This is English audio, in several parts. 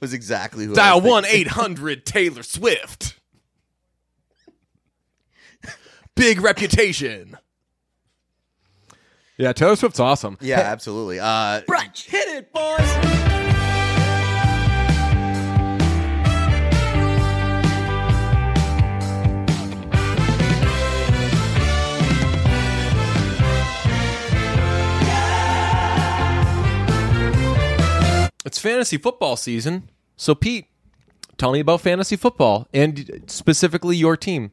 was exactly who Dial one eight hundred Taylor Swift. Big reputation. Yeah, Taylor Swift's awesome. Yeah, absolutely. Uh, Brunch. Hit it, boys. It's fantasy football season. So, Pete, tell me about fantasy football and specifically your team.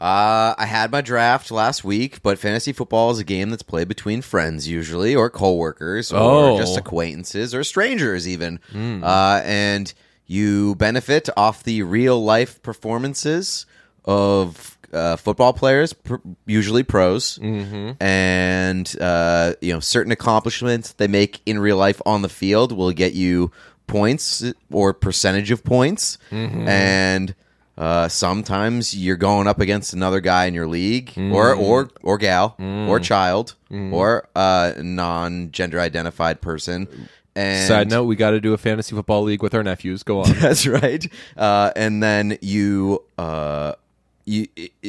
Uh, I had my draft last week, but fantasy football is a game that's played between friends usually, or coworkers, or Oh. just acquaintances, or strangers even. Uh, and you benefit off the real life performances of uh, football players, pr- usually pros, and uh, you know certain accomplishments they make in real life on the field will get you points or percentage of points, and uh, sometimes you're going up against another guy in your league, or or or gal, or child, or uh, non-gender identified person. And Side note, we got to do a fantasy football league with our nephews. Go on. that's right. Uh, and then you, uh, you,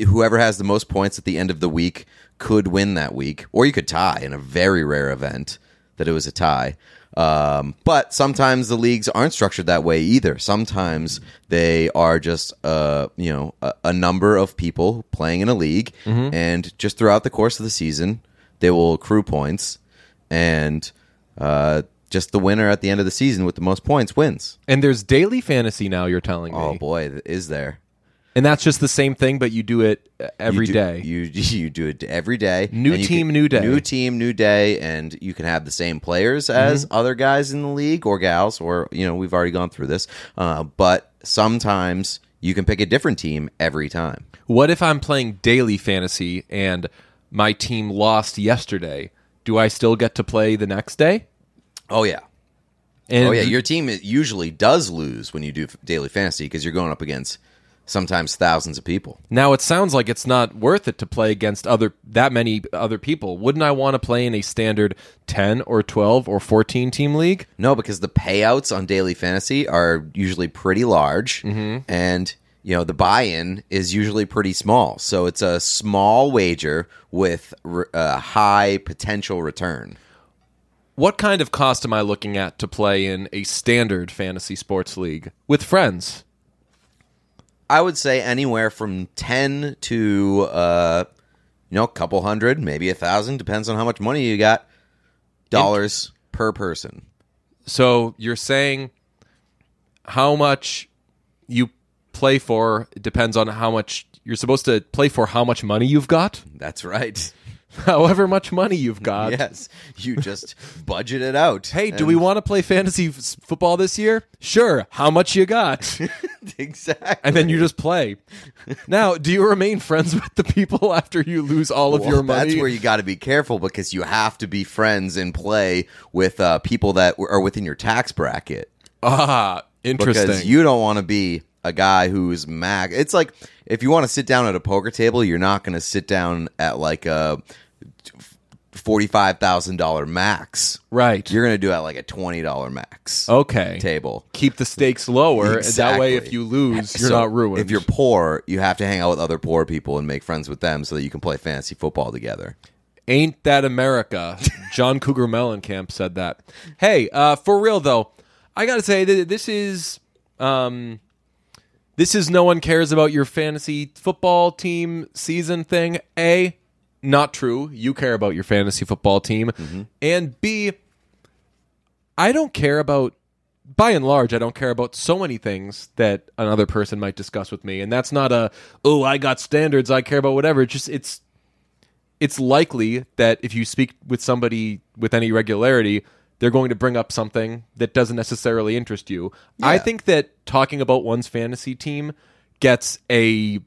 whoever has the most points at the end of the week could win that week, or you could tie in a very rare event that it was a tie. Um, but sometimes the leagues aren't structured that way either. Sometimes they are just, uh, you know, a, a number of people playing in a league, and just throughout the course of the season, they will accrue points, and uh, just the winner at the end of the season with the most points wins. and there's daily fantasy now, you're telling me. Oh boy, is there? And that's just the same thing, but you do it uh, every you day. do, You you do it every day. New team, can- new day. New team, new day, and you can have the same players Mm-hmm. as other guys in the league or gals, or you know we've already gone through this. Uh, but sometimes you can pick a different team every time. What if I'm playing daily fantasy and my team lost yesterday? Do I still get to play the next day? Oh yeah, And oh yeah. Your team usually does lose when you do daily fantasy because you're going up against sometimes thousands of people. now it sounds like it's not worth it to play against other that many other people. Wouldn't I want to play in a standard 10 or 12 or 14 team league? No, because the payouts on daily fantasy are usually pretty large, Mm-hmm. and you know the buy-in is usually pretty small. So it's a small wager with a high potential return. What kind of cost am I looking at to play in a standard fantasy sports league with friends? I would say anywhere from ten to uh, you know a couple hundred, maybe a thousand, depends on how much money you got. Dollars per person. So you're saying how much you play for depends on how much you're supposed to play for how much money you've got? That's right. However much money you've got. yes, you just budget it out. Hey, do we want to play fantasy f- football this year? Sure. How much you got? exactly? and then you just play. Now, do you remain friends with the people after you lose all of Well, your money? That's where you got to be careful because you have to be friends and play with uh, people that are within your tax bracket. ah, interesting. Because you don't want to be a guy who's max. It's like if you want to sit down at a poker table, you're not going to sit down at like a forty-five thousand dollar max. right. You're going to do it at like a twenty dollar max okay. table. Keep the stakes lower. and That way, if you lose, you're So not ruined. If you're poor, you have to hang out with other poor people and make friends with them so that you can play fantasy football together. Ain't that America? John Cougar Mellencamp said that. Hey, uh, for real though, I gotta say that this is um, this is no one cares about your fantasy football team season thing. A, not true. You care about your fantasy football team, mm-hmm. and B, I don't care about. By and large, I don't care about so many things that another person might discuss with me, and that's not a oh I got standards. I care about whatever. It's just it's it's likely that if you speak with somebody with any regularity, they're going to bring up something that doesn't necessarily interest you. I think that talking about one's fantasy team gets a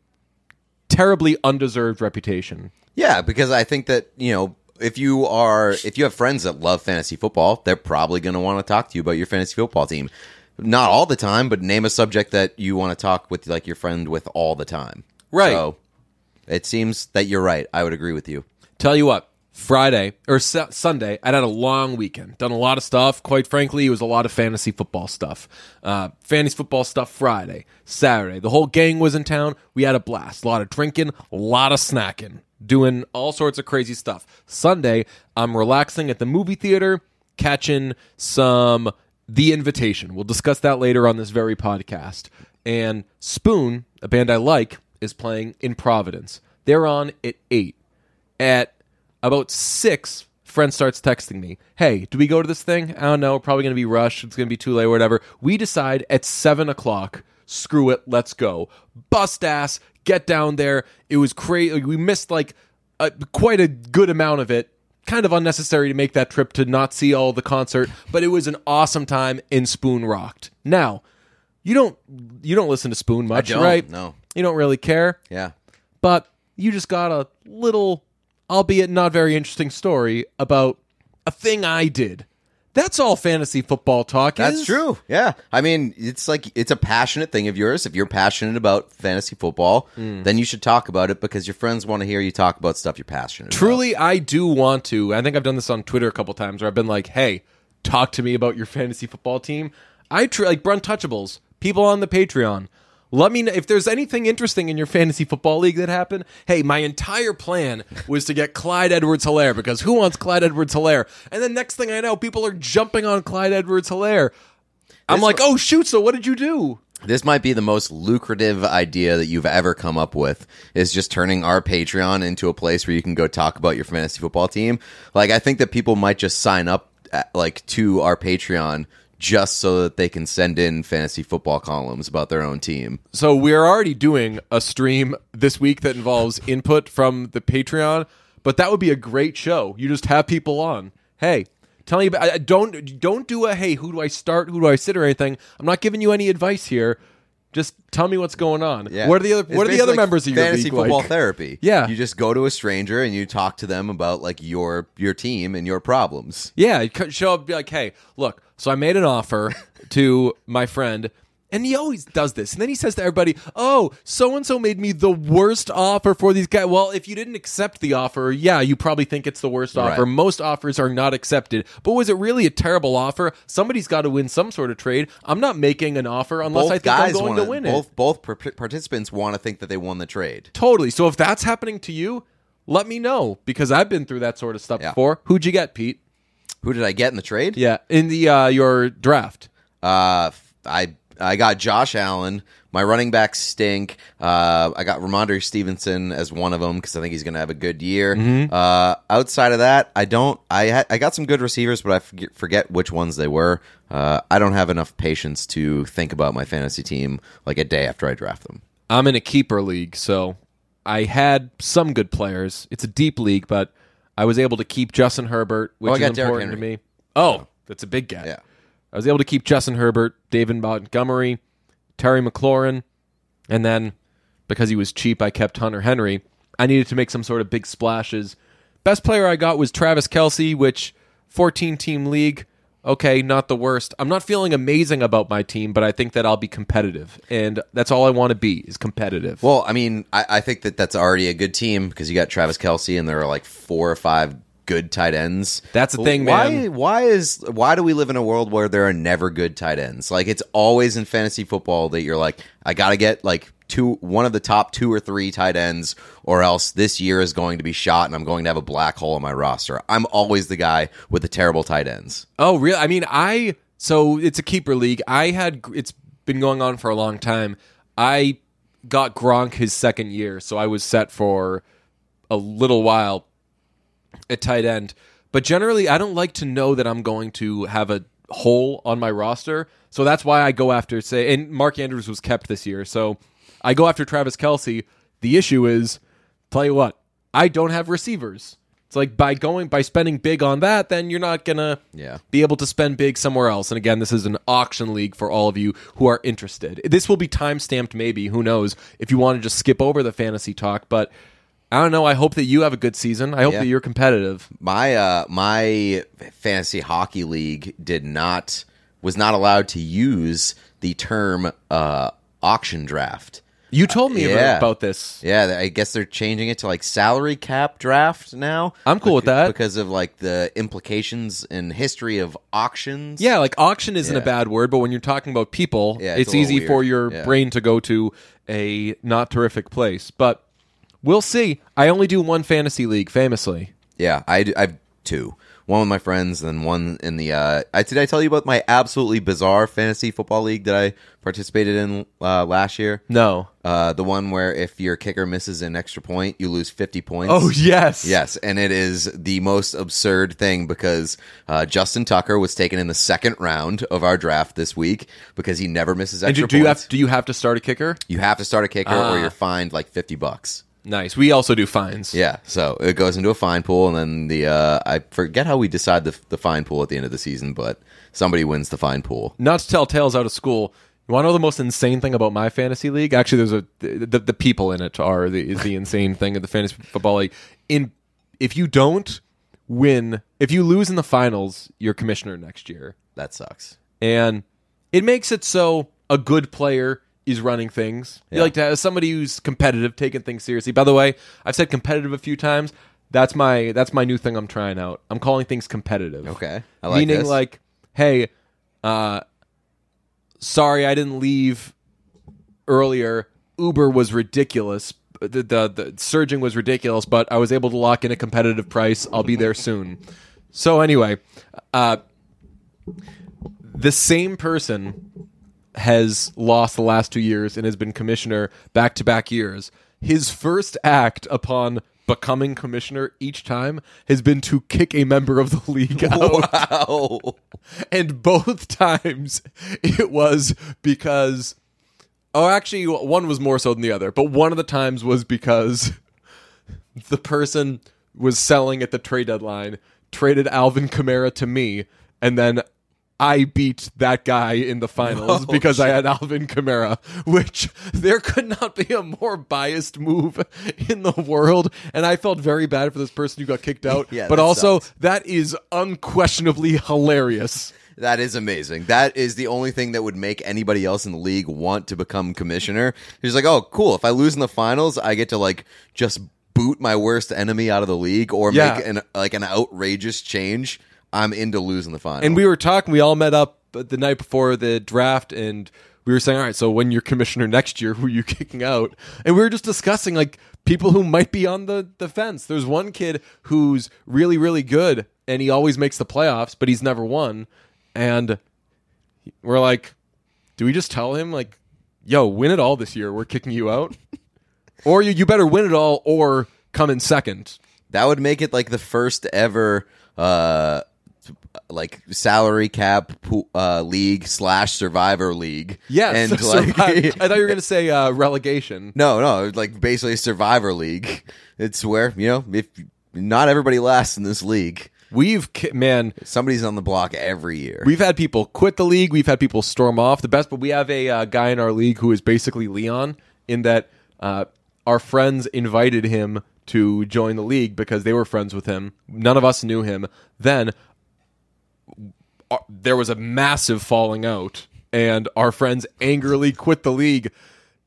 terribly undeserved reputation. Yeah, because I think that, you know, if you are if you have friends that love fantasy football, they're probably going to want to talk to you about your fantasy football team. Not all the time, but name a subject that you want to talk with like your friend with all the time. Right. So it seems that you're right. I would agree with you. Tell you what, Friday or su- Sunday, I had a long weekend. Done a lot of stuff. Quite frankly, it was a lot of fantasy football stuff. Uh, fantasy football stuff Friday, Saturday. The whole gang was in town. We had a blast. A lot of drinking, a lot of snacking, doing all sorts of crazy stuff. Sunday, I'm relaxing at the movie theater, catching some The Invitation. We'll discuss that later on this very podcast. And Spoon, a band I like, is playing in Providence. They're on at 8. At about six, friend starts texting me, "Hey, do we go to this thing? I don't know. Probably going to be rushed. It's going to be too late, or whatever." We decide at seven o'clock. Screw it. Let's go. Bust ass. Get down there. It was crazy. We missed like a, quite a good amount of it. Kind of unnecessary to make that trip to not see all the concert, but it was an awesome time. And Spoon rocked. Now, you don't you don't listen to Spoon much, right? no. you don't really care Yeah. but you just got a little, albeit not very interesting story about a thing I did. That's all fantasy football talk That's is. true. Yeah. I mean, it's like it's a passionate thing of yours. If you're passionate about fantasy football, Hmm. then you should talk about it because your friends want to hear you talk about stuff you're passionate about. Truly, I do want to. I think I've done this on Twitter a couple times where I've been like, "Hey, talk to me about your fantasy football team." I tr- like Bruntouchables, people on the Patreon. Let me know if there's anything interesting in your fantasy football league that happened. Hey, my entire plan was to get Clyde Edwards Helaire because who wants Clyde Edwards Helaire? And then next thing I know, people are jumping on Clyde Edwards Helaire. I'm This like, oh shoot! So what did you do? This might be the most lucrative idea that you've ever come up with is just turning our Patreon into a place where you can go talk about your fantasy football team. Like I think that people might just sign up at, like to our Patreon just so that they can send in fantasy football columns about their own team. So we're already doing a stream this week that involves input from the Patreon, but that would be a great show. You just have people on. Hey, tell me about. Don't don't do a hey. Who do I start? Who do I sit or anything? I'm not giving you any advice here. Just tell me what's going on. Yeah. What are the other It's What are the other like members of your fantasy league football like? therapy? Yeah. you just go to a stranger and you talk to them about like your your team and your problems. Yeah, you show up, be like, "Hey, look, so I made an offer to my friend." And he always does this. And then he says to everybody, Oh, so and so made me the worst offer for these guys. Well, if you didn't accept the offer, yeah, you probably think it's the worst offer. Right. Most offers are not accepted. But was it really a terrible offer? Somebody's got to win some sort of trade. I'm not making an offer unless both I think I'm going wanna, to win both it. both participants want to think that they won the trade. Totally. So if that's happening to you, let me know because I've been through that sort of stuff Yeah. before. Who'd you get, Pete? Who did I get in the trade? Yeah, in the uh, your draft. Uh, I I got Josh Allen. My running backs stink. Uh, I got Rhamondre Stevenson as one of them because I think he's going to have a good year. Mm-hmm. Uh, outside of that, I don't. I ha- I got some good receivers, but I forget, forget which ones they were. Uh, I don't have enough patience to think about my fantasy team like a day after I draft them. I'm in a keeper league, so I had some good players. It's a deep league, but I was able to keep Justin Herbert, which Oh, I is got Derrick important to Henry. me. Oh, that's a big get. Yeah. I was able to keep Justin Herbert, David Montgomery, Terry McLaurin, and then because he was cheap, I kept Hunter Henry. I needed to make some sort of big splashes. Best player I got was Travis Kelce, which 14 team league. Okay, not the worst. I'm not feeling amazing about my team, but I think that I'll be competitive, and that's all I want to be is competitive. Well, I mean, I, I think that that's already a good team because you got Travis Kelce, and there are like four or five good tight ends. That's the thing, why, man. Why is why do we live in a world where there are never good tight ends? Like it's always in fantasy football that you're like, I got to get like two, one of the top two or three tight ends, or else this year is going to be shot, and I'm going to have a black hole in my roster. I'm always the guy with the terrible tight ends. Oh, really? I mean, I so it's a keeper league. I had it's been going on for a long time. I got Gronk his second year, so I was set for a little while at tight end. But generally, I don't like to know that I'm going to have a hole on my roster. So that's why I go after say and Mark Andrews was kept this year. So I go after Travis Kelce. The issue is, tell you what, I don't have receivers. It's like by going by spending big on that, then you're not gonna Yeah. be able to spend big somewhere else. And again, this is an auction league for all of you who are interested. This will be time stamped, maybe. Who knows? If you want to just skip over the fantasy talk, but I don't know. I hope that you have a good season. I hope Yeah. that you're competitive. My uh my fantasy hockey league did not was not allowed to use the term uh auction draft. You told me about- yeah. about this. Yeah, I guess they're changing it to like salary cap draft now. I'm cool with that. because of like the implications and history of auctions. Yeah, like auction isn't a bad word, but when you're talking about people, Yeah, it's, it's easy for your Yeah. brain to go to a not terrific place. But we'll see. I only do one fantasy league, famously. yeah. I do- I have two. One with my friends, and one in the. Uh, I did I tell you about my absolutely bizarre fantasy football league that I participated in uh, last year? No. Uh, the one where if your kicker misses an extra point, you lose fifty points. Oh yes. Yes, and it is the most absurd thing because uh, Justin Tucker was taken in the second round of our draft this week because he never misses And extra do, do you have do you have to start a kicker? you have to start a kicker Ah. or you're fined like fifty bucks. Nice. We also do fines. Yeah, so it goes into a fine pool, and then the uh, I forget how we decide the the fine pool at the end of the season, but somebody wins the fine pool. Not to tell tales out of school. You want to know the most insane thing about my fantasy league? Actually, there's a the, the people in it are the is the insane thing of the fantasy football league. In if you don't win, if you lose in the finals, you're commissioner next year. That sucks. and it makes it so a good player is running things. You Yeah. like to have somebody who's competitive, taking things seriously. By the way, I've said competitive a few times. That's my that's my new thing I'm trying out. I'm calling things competitive. Okay, I like meaning this. like, hey, uh, sorry I didn't leave earlier. Uber was ridiculous. The, the the surging was ridiculous, but I was able to lock in a competitive price. I'll be there soon. So anyway, uh, the same person has lost the last two years and has been commissioner back to back years. His first act upon becoming commissioner each time has been to kick a member of the league out. Wow. And both times it was because. Oh, actually, one was more so than the other, but one of the times was because the person was selling at the trade deadline, traded Alvin Kamara to me, and then I beat that guy in the finals Oh, because I had Alvin Kamara, which there could not be a more biased move in the world. And I felt very bad for this person who got kicked out. Yeah, but that also, sucks. that is unquestionably hilarious. That is amazing. That is the only thing that would make anybody else in the league want to become commissioner. He's like, oh, cool. If I lose in the finals, I get to like just boot my worst enemy out of the league or Yeah. make an like an outrageous change. I'm into losing the final. And we were talking, we all met up the night before the draft and we were saying, all right, so when you're commissioner next year, who are you kicking out? And we were just discussing like people who might be on the, the fence. There's one kid who's really, really good and he always makes the playoffs, but he's never won. And we're like, do we just tell him, like, yo, win it all this year? We're kicking you out? or you, you better win it all or come in second. that would make it like the first ever uh like salary cap uh league slash survivor league. Yes. And like I thought you were going to say uh, relegation. No, no, like basically survivor league. It's where, you know, if not everybody lasts in this league. We've, man, Somebody's on the block every year. We've had people quit the league. We've had people storm off the best, but we have a uh, guy in our league who is basically Leon in that uh, our friends invited him to join the league because they were friends with him. None of us knew him. Then uh, there was a massive falling out, and our friends angrily quit the league.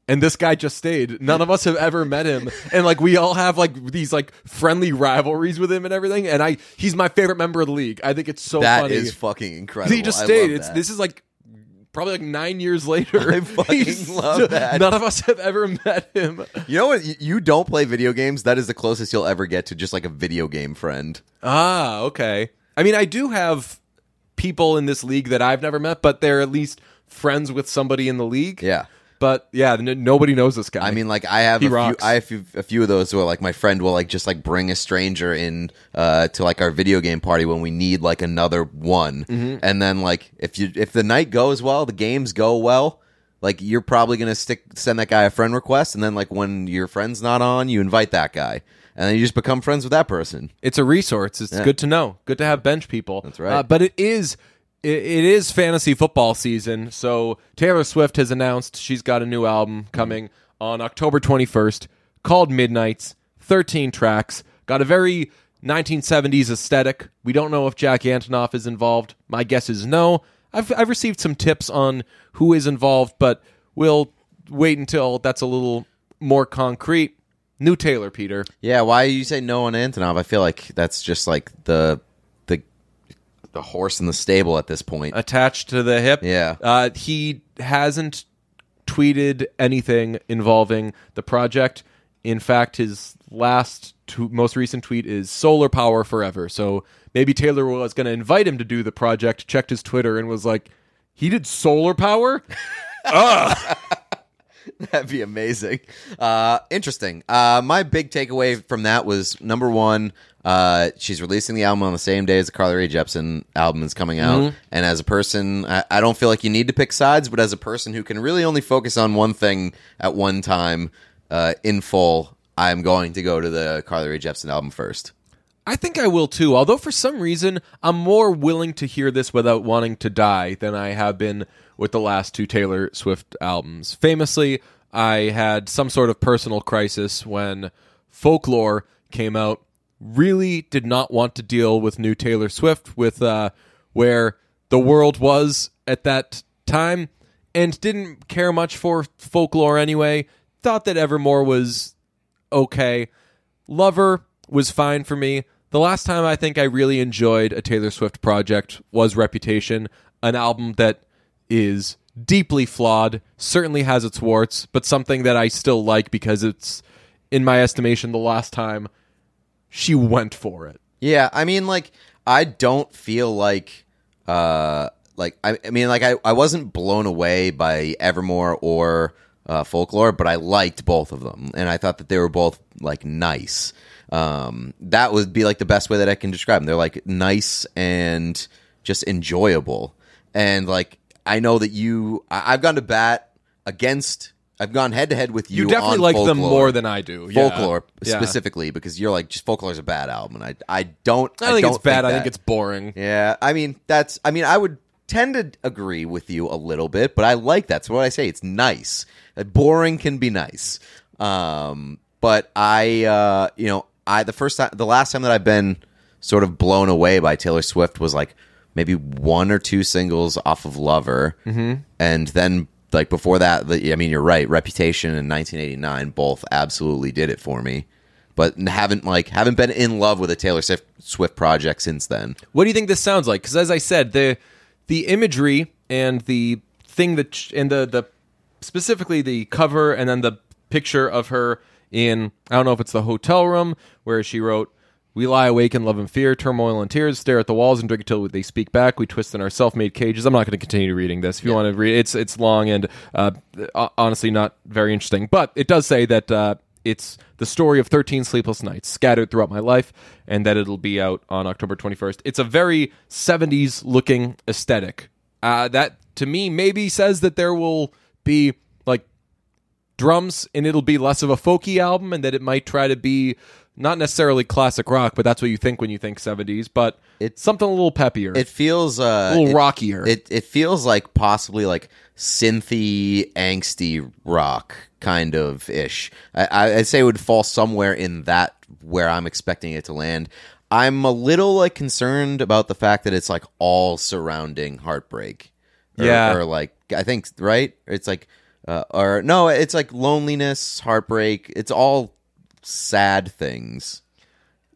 And this guy just stayed. None of us have ever met him, and like we all have like these like friendly rivalries with him and everything. And I, he's my favorite member of the league. I think it's so That funny. is fucking incredible. He just I stayed. love It's that. this is like probably like nine years later. I fucking He's love that. None of us have ever met him. You know what? You- You don't play video games. That is the closest you'll ever get to just like a video game friend. Ah, okay. I mean, I do have people in this league that I've never met, but they're at least friends with somebody in the league. Yeah. But yeah, n- nobody knows this guy. I mean, like I have He a few, rocks. I have a few, a few of those where like my friend will like just like bring a stranger in uh, to like our video game party when we need like another one, Mm-hmm. and then like if you if the night goes well, the games go well, like you're probably gonna stick send that guy a friend request, and then like when your friend's not on, you invite that guy, and then you just become friends with that person. it's a resource. It's Yeah. good to know. Good to have bench people. That's right. Uh, but it is it, it is fantasy football season. So Taylor Swift has announced she's got a new album coming on October 21st called Midnights. 13 tracks. Got a very 1970s aesthetic. We don't know if Jack Antonoff is involved. My guess is no. I've I've received some tips on who is involved, but we'll wait until that's a little more concrete. New Taylor, Peter. Yeah, why you say no on Antonoff? I feel like that's just like the the the horse in the stable at this point. attached to the hip. Yeah. Uh, he hasn't tweeted anything involving the project. In fact, his last, t- most recent tweet is solar power forever. So maybe Taylor was going to invite him to do the project, checked his Twitter, and was like, he did solar power? That'd be amazing. Uh, interesting. Uh, my big takeaway from that was number one, uh, she's releasing the album on the same day as the Carly Rae Jepsen album is coming out. And as a person, I, I don't feel like you need to pick sides, but as a person who can really only focus on one thing at one time uh, in full, I'm going to go to the Carly Rae Jepsen album first. I think I will too. Although for some reason I'm more willing to hear this without wanting to die than I have been with the last two Taylor Swift albums. Famously, I had some sort of personal crisis when Folklore came out. Really did not want to deal with new Taylor Swift with uh, where the world was at that time and didn't care much for Folklore anyway. Thought that Evermore was okay. Lover was fine for me. The last time I think I really enjoyed a Taylor Swift project was Reputation, an album that is deeply flawed, certainly has its warts, but something that I still like because it's, in my estimation, the last time she went for it. Yeah, I mean, like, I don't feel like, uh, like, I, I mean, like, I, I wasn't blown away by Evermore or uh, Folklore, but I liked both of them, and I thought that they were both like nice. Um, that would be like the best way that I can describe them. They're like nice and just enjoyable, and like I know that you, I, I've gone to bat against. I've gone head to head with you. You definitely like them more than I do. Yeah. Folklore Yeah. specifically because you're like just Folklore is a bad album, and I I don't I don't think don't it's bad. I think it's boring. Yeah, I mean that's. I mean, I would tend to agree with you a little bit, but I like that. So what I say, it's nice. Uh, Boring can be nice. Um, but I, uh, you know, I the first time, the last time that I've been sort of blown away by Taylor Swift was like maybe one or two singles off of Lover, mm-hmm. and then like before that, the, I mean, you're right. Reputation and 1989 both absolutely did it for me. But haven't like haven't been in love with a Taylor Swift, Swift project since then. What do you think this sounds like? Because as I said, the the imagery and the thing that and the the specifically the cover and then the picture of her in I don't know if it's the hotel room where she wrote. We lie awake in love and fear, turmoil and tears, stare at the walls and drink until they speak back. We twist in our self-made cages. I'm not going to continue reading this. If you want to read, it's it's long and uh, honestly not very interesting. But it does say that uh, it's the story of 13 sleepless nights scattered throughout my life, and that it'll be out on October 21st. It's a very 70s looking aesthetic. Uh, that to me maybe says that there will be like drums and it'll be less of a folky album and that it might try to be not necessarily classic rock but that's what you think when you think 70s but It- something a little peppier It feels uh, a little it- rockier It it feels like possibly like synthy, angsty rock kind of ish. I, I- I'd say it would fall somewhere in that where I'm expecting it to land. I'm a little like concerned about the fact that it's like all surrounding heartbreak. Or, Yeah. or like I think right. It's like uh, or no, it's like loneliness, heartbreak. It's all sad things.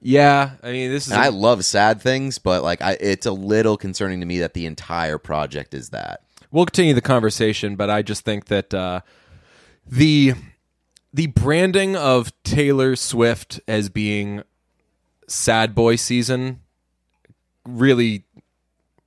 yeah i mean this is And a- I love sad things, but like I, it's a little concerning to me that the entire project is that. we'll continue the conversation, but I just think that uh, the the branding of Taylor Swift as being sad boy season really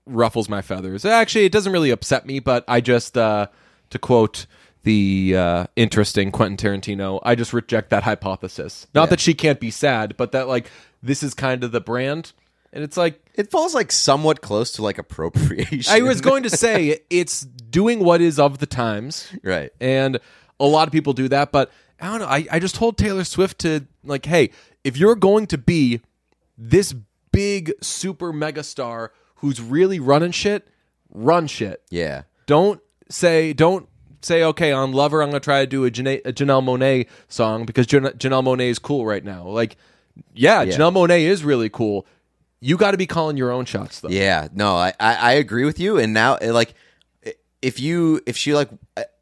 ruffles my feathers. Actually, it doesn't really upset me, but I just uh, to quote the uh, interesting Quentin Tarantino, I just reject that hypothesis. Not Yeah. that she can't be sad, but that like this is kind of the brand, and it's like It falls like somewhat close to like appropriation. I was going to say it's doing what is of the times, right. and a lot of people do that. But I don't know. I, I just told Taylor Swift to like, hey, if you're going to be this big super mega star who's really running shit, run shit. Yeah. Don't say don't say okay on Lover. I'm gonna try to do a, Jana- a Janelle Monáe song because Jan- Janelle Monáe is cool right now. Like, yeah, Yeah. Janelle Monáe is really cool. You got to be calling your own shots though. Yeah. No, I, I, I agree with you. And now, like, if you, if she, like,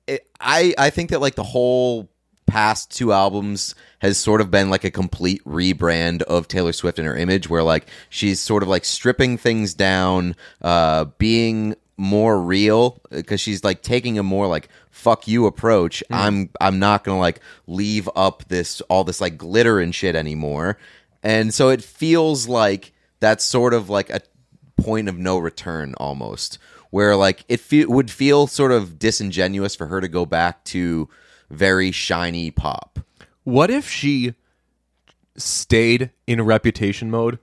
it, I I think that like the whole past two albums has sort of been like a complete rebrand of Taylor Swift and her image where like she's sort of like stripping things down uh being more real because she's like taking a more like fuck you approach. I'm i'm not gonna like leave up this all this like glitter and shit anymore. And so it feels like that's sort of like a point of no return almost where like it fe- would feel sort of disingenuous for her to go back to very shiny pop. What if she stayed in reputation mode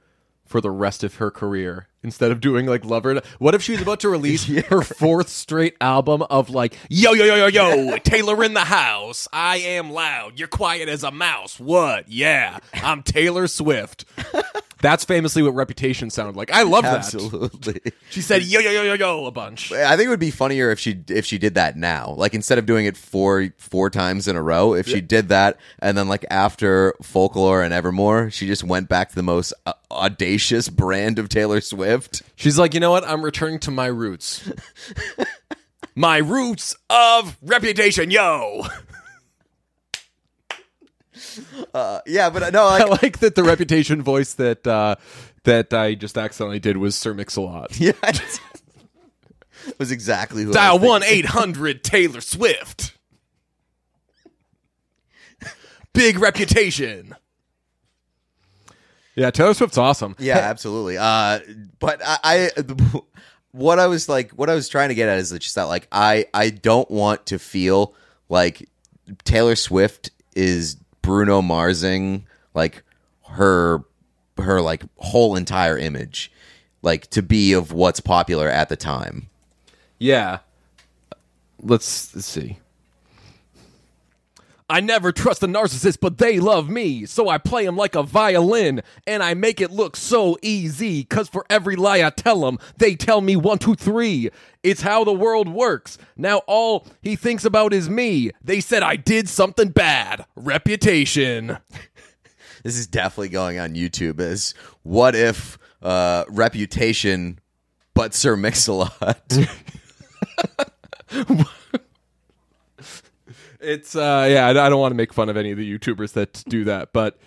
for the rest of her career instead of doing like lover? What if she was about to release her fourth straight album of like yo yo yo yo yo Taylor in the house? I am loud. You're quiet as a mouse. What? Yeah, I'm Taylor Swift. That's famously what Reputation sounded like. I love that. absolutely She said yo yo yo yo yo a bunch. I think it would be funnier if she if she did that now. Like instead of doing it four four times in a row, if she did that and then like after Folklore and Evermore, she just went back to the most uh, audacious brand of Taylor Swift. She's like, you know what? I'm returning to my roots. my roots of reputation, yo. Yeah, but no, I like like that the reputation voice that uh, that I just accidentally did was Sir Mix-a-Lot. yeah, it was exactly who I Dial one eight hundred Taylor Swift. Big reputation. Yeah, Taylor Swift's awesome. Yeah, absolutely. Uh, but I, I, what I was like, what I was trying to get at is just that, like, I, I don't want to feel like Taylor Swift is Bruno Marsing, like her, her like whole entire image, like to be of what's popular at the time. Yeah. Let's, let's see. I never trust a narcissist, but they love me. So I play them like a violin, and I make it look so easy. Cause for every lie I tell them, they tell me one, two, three. It's how the world works. Now all he thinks about is me. They said I did something bad. Reputation. This is definitely going on YouTube. As what if uh, Reputation, but Sir Mix-a-Lot? It's uh yeah, I don't want to make fun of any of the YouTubers that do that, but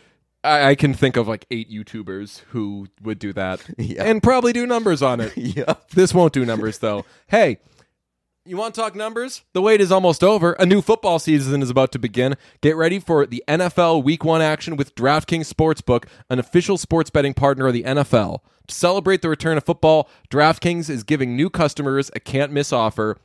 I, I can think of like eight YouTubers who would do that Yeah. and probably do numbers on it. yep. This won't do numbers though. Hey, you want to talk numbers? The wait is almost over. A new football season is about to begin. Get ready for the NFL Week 1 action with DraftKings Sportsbook, an official sports betting partner of the NFL. To celebrate the return of football, DraftKings is giving new customers a can't miss offer.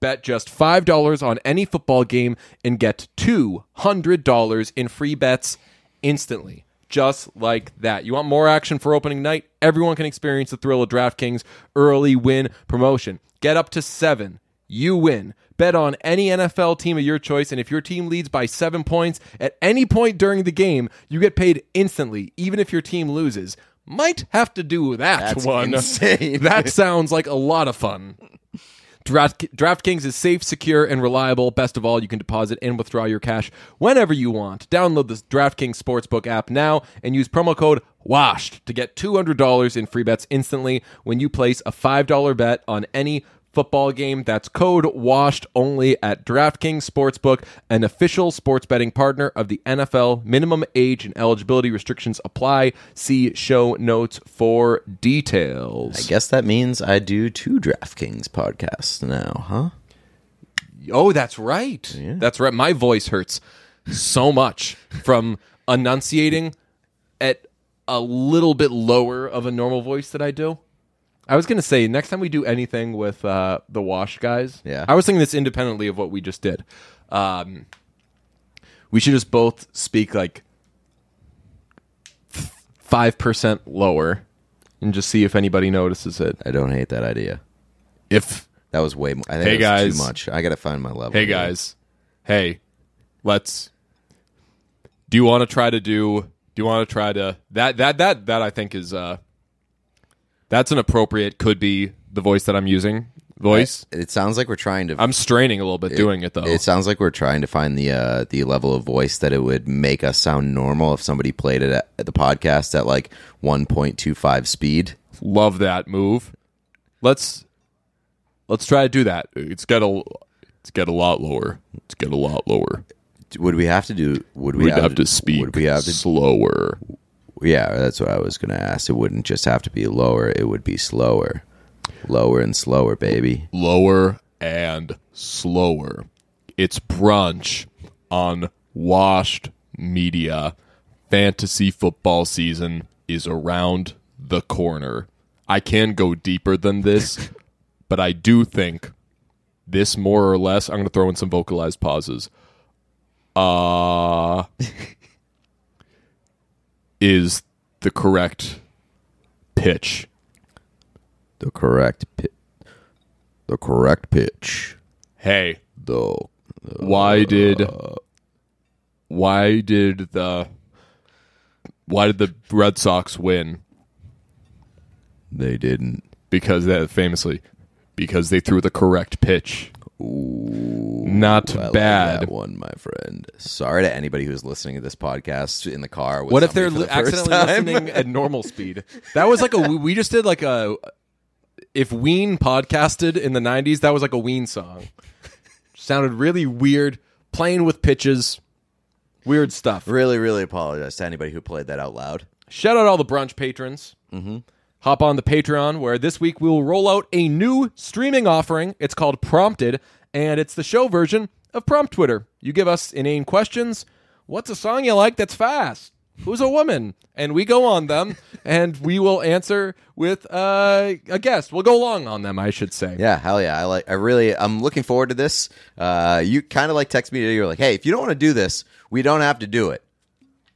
Bet just $5 on any football game and get $200 in free bets instantly. Just like that. You want more action for opening night? Everyone can experience the thrill of DraftKings early win promotion. Get up to seven. You win. Bet on any NFL team of your choice, and if your team leads by seven points at any point during the game, you get paid instantly, even if your team loses. Might have to do that That's one. insane. That sounds like a lot of fun. Draft, DraftKings is safe, secure, and reliable. Best of all, you can deposit and withdraw your cash whenever you want. Download the DraftKings Sportsbook app now and use promo code WASHED to get $200 in free bets instantly when you place a $5 bet on any football game. That's code WASHED only at DraftKings Sportsbook, an official sports betting partner of the NFL. Minimum age and eligibility restrictions apply. See show notes for details. I guess that means I do two DraftKings podcasts now, huh? Oh, that's right. That's right. My voice hurts so much from enunciating at a little bit lower of a normal voice that I do. I was going to say next time we do anything with uh, the Wash guys. Yeah. I was thinking this independently of what we just did. Um, we should just both speak like five percent lower, and just see if anybody notices it. I don't hate that idea. If That was way more. I think Hey, guys. too much. I got to find my level. hey here. guys hey let's do you want to try to do do you want to try to that that that that i think is uh that's an appropriate could be the voice that i'm using voice It sounds like we're trying to. i'm straining a little bit doing it though It sounds like we're trying to find the uh, the level of voice that it would make us sound normal if somebody played it at, at the podcast at like 1.25 speed. love that move let's let's try to do that it's got a Let's get a lot lower. Let's get a lot lower. Would we have to do? Would we We'd have to speak Would we have to? slower. Yeah, that's what I was gonna ask. It wouldn't just have to be lower; it would be slower, lower and slower, baby. Lower and slower. It's brunch on Washed Media. Fantasy football season is around the corner. I can go deeper than this, but I do think this more or less. I'm going to throw in some vocalized pauses. Uh, is the correct pitch. The correct pitch. The correct pitch. Hey, Though why uh, did why did the why did the Red Sox win? they didn't. Because that famously because they threw the correct pitch. Not I bad. that one, my friend. Sorry to anybody who's listening to this podcast in the car. What if they're li- the accidentally time. listening at normal speed? That was like a we just did like a if Ween podcasted in the 90s, that was like a Ween song. Sounded really weird, playing with pitches, weird stuff. really, really apologize to anybody who played that out loud. Shout out all the brunch patrons. Mm-hmm. Hop on the Patreon, where this week we will roll out a new streaming offering. It's called Prompted, and it's the show version of Prompt Twitter. You give us inane questions. What's a song you like that's fast? Who's a woman? And we go on them, and we will answer with uh, a guest. We'll go long on them, I should say. Yeah, hell yeah. I like I really I'm looking forward to this. Uh you kind of like text me you're like, "Hey, if you don't want to do this, we don't have to do it."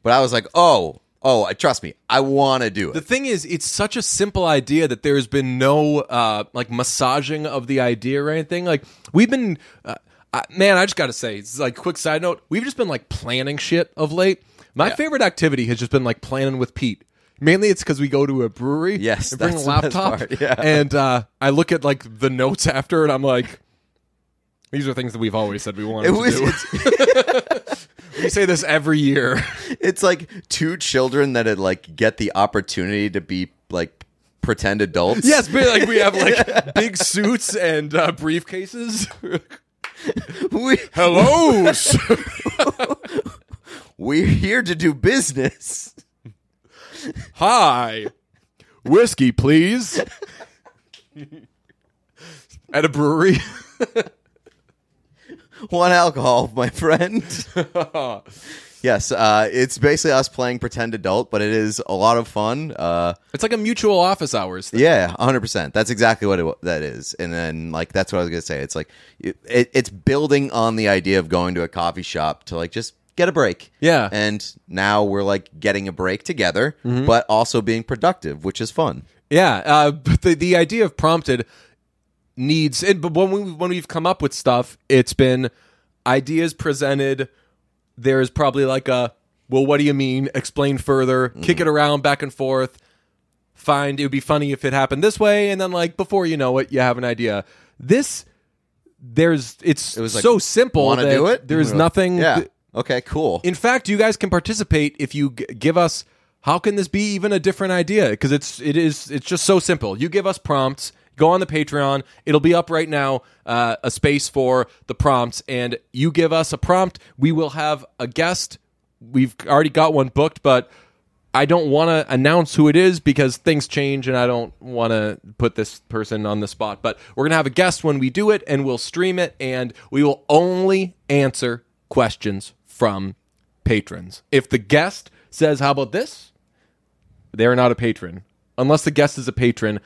But I was like, "Oh, oh, I trust me. I want to do it. The thing is, it's such a simple idea that there's been no uh, like massaging of the idea or anything. Like we've been, uh, uh, man, I just got to say, it's like quick side note. We've just been like planning shit of late. My favorite activity has just been like planning with Pete. Mainly, it's because we go to a brewery. Yes, and bring a that's the best laptop. part, yeah. and uh, I look at like the notes after, and I'm like, these are things that we've always said we wanted It to was do. we say this every year. it's like two children that had like get the opportunity to be like pretend adults. yes, but like we have like big suits and uh, briefcases. we Hello. we're here to do business. Hi. Whiskey, please. At a brewery. One alcohol, my friend. yes, uh, it's basically us playing pretend adult, but it is a lot of fun. Uh, It's like a mutual office hours thing. yeah, hundred percent. That's exactly what it, that is. And then, like, that's what I was gonna say. It's like it, it, it's building on the idea of going to a coffee shop to like just get a break. Yeah. and now we're like getting a break together, Mm-hmm. but also being productive, which is fun. Yeah, uh, but the the idea of prompted needs and but when we when we've come up with stuff, it's been ideas presented. There's probably like a well, what do you mean? Explain further. Kick mm-hmm. it around back and forth. Find it would be funny if it happened this way, and then like before you know it, you have an idea. This there's it's It was like, so simple. Want to do it? There's nothing. Yeah. th- okay. Cool. in fact, you guys can participate if you g- give us. How can this be even a different idea? Because it's it is it's just so simple. You give us prompts. Go on the Patreon. It'll be up right now. Uh, a space for the prompts, and you give us a prompt. We will have a guest. We've already got one booked, but I don't want to announce who it is because things change, and I don't want to put this person on the spot. But we're gonna have a guest when we do it, and we'll stream it, and we will only answer questions from patrons. If the guest says, "How about this?" They're not a patron. Unless the guest is a patron,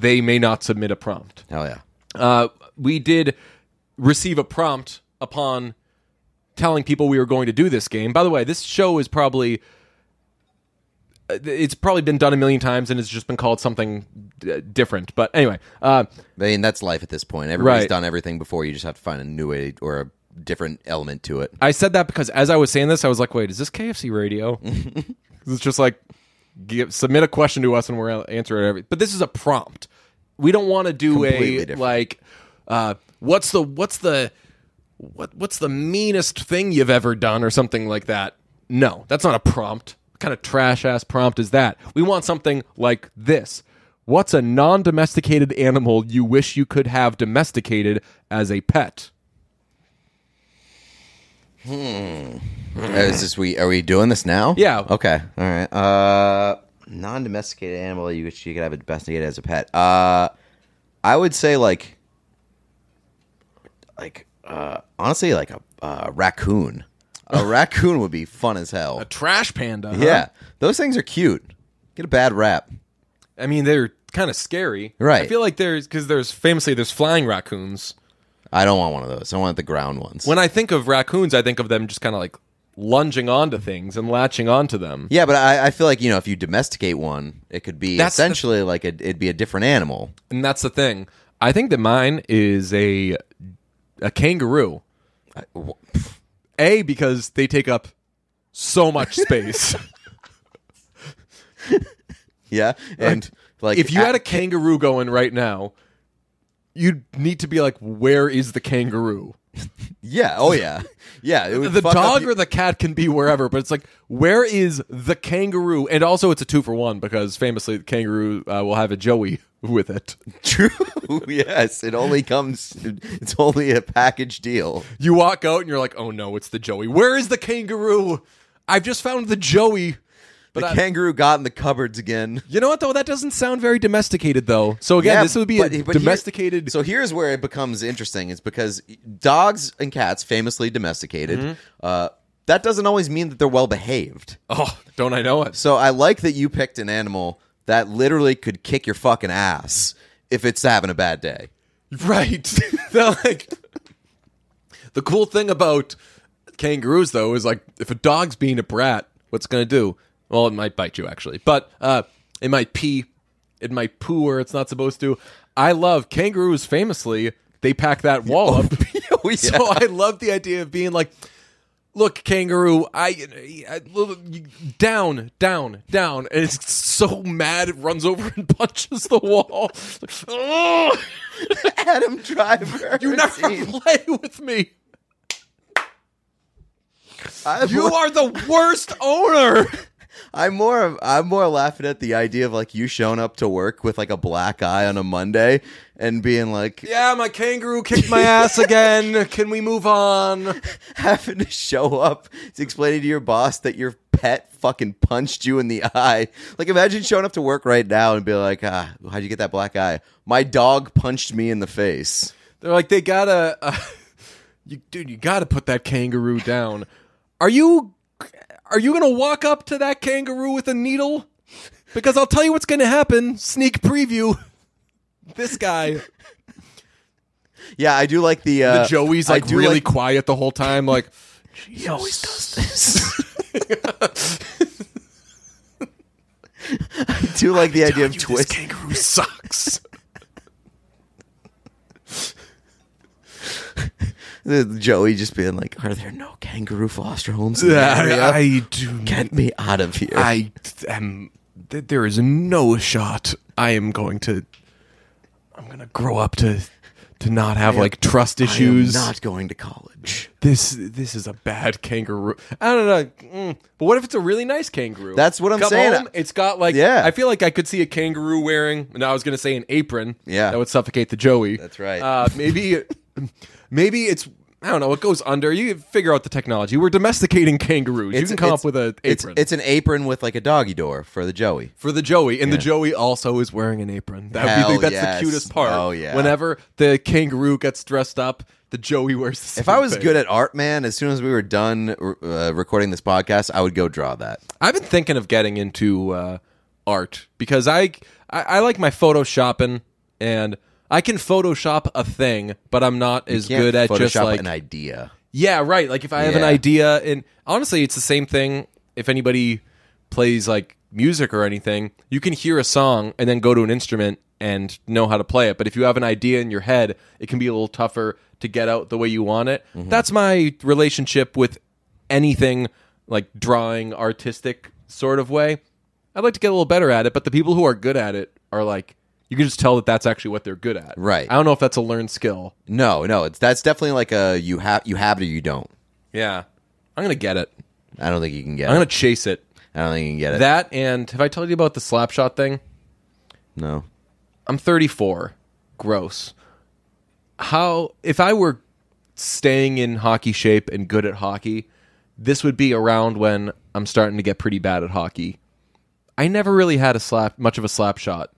they may not submit a prompt. Hell yeah. Uh, we did receive a prompt upon telling people we were going to do this game. By the way, this show is probably uh, it's probably been done a million times and it's just been called something uh, different. But anyway, uh, I mean, that's life at this point. Everybody's Right. done everything before. You just have to find a new way or a different element to it. I said that because as I was saying this, I was like, "Wait, is this KFC radio?" it's just like give, submit a question to us and we'll answer it. Every, but this is a prompt. We don't want to do Completely a different. like, uh, what's the what's the what what's the meanest thing you've ever done or something like that. No, that's not a prompt. What kind of trash ass prompt is that? We want something like this. What's a non domesticated animal you wish you could have domesticated as a pet? Uh, Is this we? Are we doing this now? Yeah. Okay. All right. Uh, non-domesticated animal you which you could have a domesticated as a pet. Uh, I would say like, like uh, honestly, like a uh, raccoon. A raccoon would be fun as hell. A trash panda. huh? Yeah, those things are cute. Get a bad rap. I mean, they're kind of scary. Right. I feel like there's because there's famously there's flying raccoons. I don't want one of those. I want the ground ones. When I think of raccoons, I think of them just kind of like lunging onto things and latching onto them. yeah, but I, I feel like you know if you domesticate one, it could be That's the- essentially like a, it'd be a different animal. And that's the thing. I think that mine is a a kangaroo. A because they take up so much space. Yeah, and like if you had a kangaroo going right now, you'd need to be like, where is the kangaroo? Yeah, oh yeah, yeah. The dog or the cat can be wherever, but it's like, where is the kangaroo? And also, it's a two for one because famously, the kangaroo uh, will have a Joey with it. True. yes, it only comes. It's only a package deal. You walk out and you're like, oh no, it's the Joey. Where is the kangaroo? I've just found the Joey. But the I- kangaroo got in the cupboards again. You know what though? That doesn't sound very domesticated though. So again, Yeah, this would be but- a but here- domesticated. so here's where it becomes interesting. Is because dogs and cats, famously domesticated, Mm-hmm. uh, that doesn't always mean that they're well behaved. oh, don't I know it? So I like that you picked an animal that literally could kick your fucking ass if it's having a bad day. Right. They're like the cool thing about kangaroos though is like if a dog's being a brat, what's it gonna do? Well, it might bite you actually, but uh, it might pee, it might poo where it's not supposed to. I love kangaroos. Famously, they pack that wall up. So I love the idea of being like, look, kangaroo, I, I down, down, down, and it's so mad it runs over and punches the wall. Adam Driver. You never play with me. I'm You are the worst owner. I'm more I'm more laughing at the idea of like you showing up to work with like a black eye on a Monday and being like Yeah, my kangaroo kicked my ass again. Can we move on? having to show up to explaining to your boss that your pet fucking punched you in the eye. Like imagine showing up to work right now and be like, ah, how'd you get that black eye? My dog punched me in the face. They're like, they gotta, uh, you, dude, you gotta put that kangaroo down. Are you, are you gonna walk up to that kangaroo with a needle? Because I'll tell you what's gonna happen. Sneak preview. This guy, Yeah, I do like the uh, the Joey's I like do really like- quiet the whole time. Like, He always does this. I do like the idea of "You, this twist. kangaroo sucks. the Joey just being like, "Are there no kangaroo foster homes in the area? I do Get me out of here." I am. th- There is no shot. I am going to. I'm gonna grow up to, to not have like trust I am issues. not going to college. this this is a bad kangaroo. I don't know. Mm. But what if it's a really nice kangaroo? That's what I'm Come saying. home, it's got like. Yeah. I feel like I could see a kangaroo wearing. No, I was gonna say an apron. Yeah. That would suffocate the Joey. That's right. Uh, maybe. maybe it's. I don't know. It goes under. You figure out the technology. We're domesticating kangaroos. you can come up with an it's, apron. It's an apron with like a doggy door for the Joey. for the Joey, and the Joey also is wearing an apron. That would Hell be the, that's yes. the cutest part. Oh, yeah. Whenever the kangaroo gets dressed up, the Joey wears the If I was good at art, man, as soon as we were done uh, recording this podcast, I would go draw that. I've been thinking of getting into uh, art because I, I I like my photoshopping and I can Photoshop a thing, but I'm not as Can't good at Photoshop just like an idea. Yeah, right. Like if I have an Yeah. idea, and honestly, it's the same thing. If anybody plays like music or anything, you can hear a song and then go to an instrument and know how to play it. But if you have an idea in your head, it can be a little tougher to get out the way you want it. Mm-hmm. That's my relationship with anything like drawing, artistic sort of way. I'd like to get a little better at it, but the people who are good at it are like, you can just tell that that's actually what they're good at. Right. I don't know if that's a learned skill. No, no, it's that's definitely like a you have you have it or you don't. Yeah. I'm going to get it. I don't think you can get it. I'm it. going to chase it. I don't think you can get it. That and have I told you about the slapshot thing? no. I'm 34. Gross. How if I were staying in hockey shape and good at hockey, this would be around when I'm starting to get pretty bad at hockey. I never really had a slap much of a slap shot.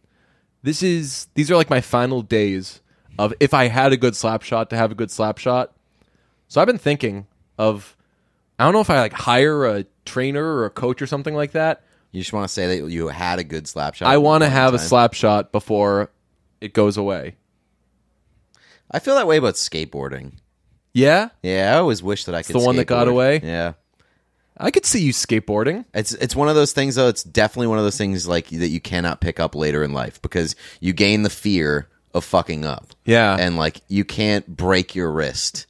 This is these are like my final days of if I had a good slap shot to have a good slap shot. So I've been thinking of I don't know if I like hire a trainer or a coach or something like that. You just want to say that you had a good slap shot. I want to have a time. slap shot before it goes away. I feel that way about skateboarding. Yeah, Yeah, I always wish that I could. the one that got away? Yeah, I could see you skateboarding. it's it's one of those things though. It's definitely one of those things like that you cannot pick up later in life because you gain the fear of fucking up. Yeah. and like you can't break your wrist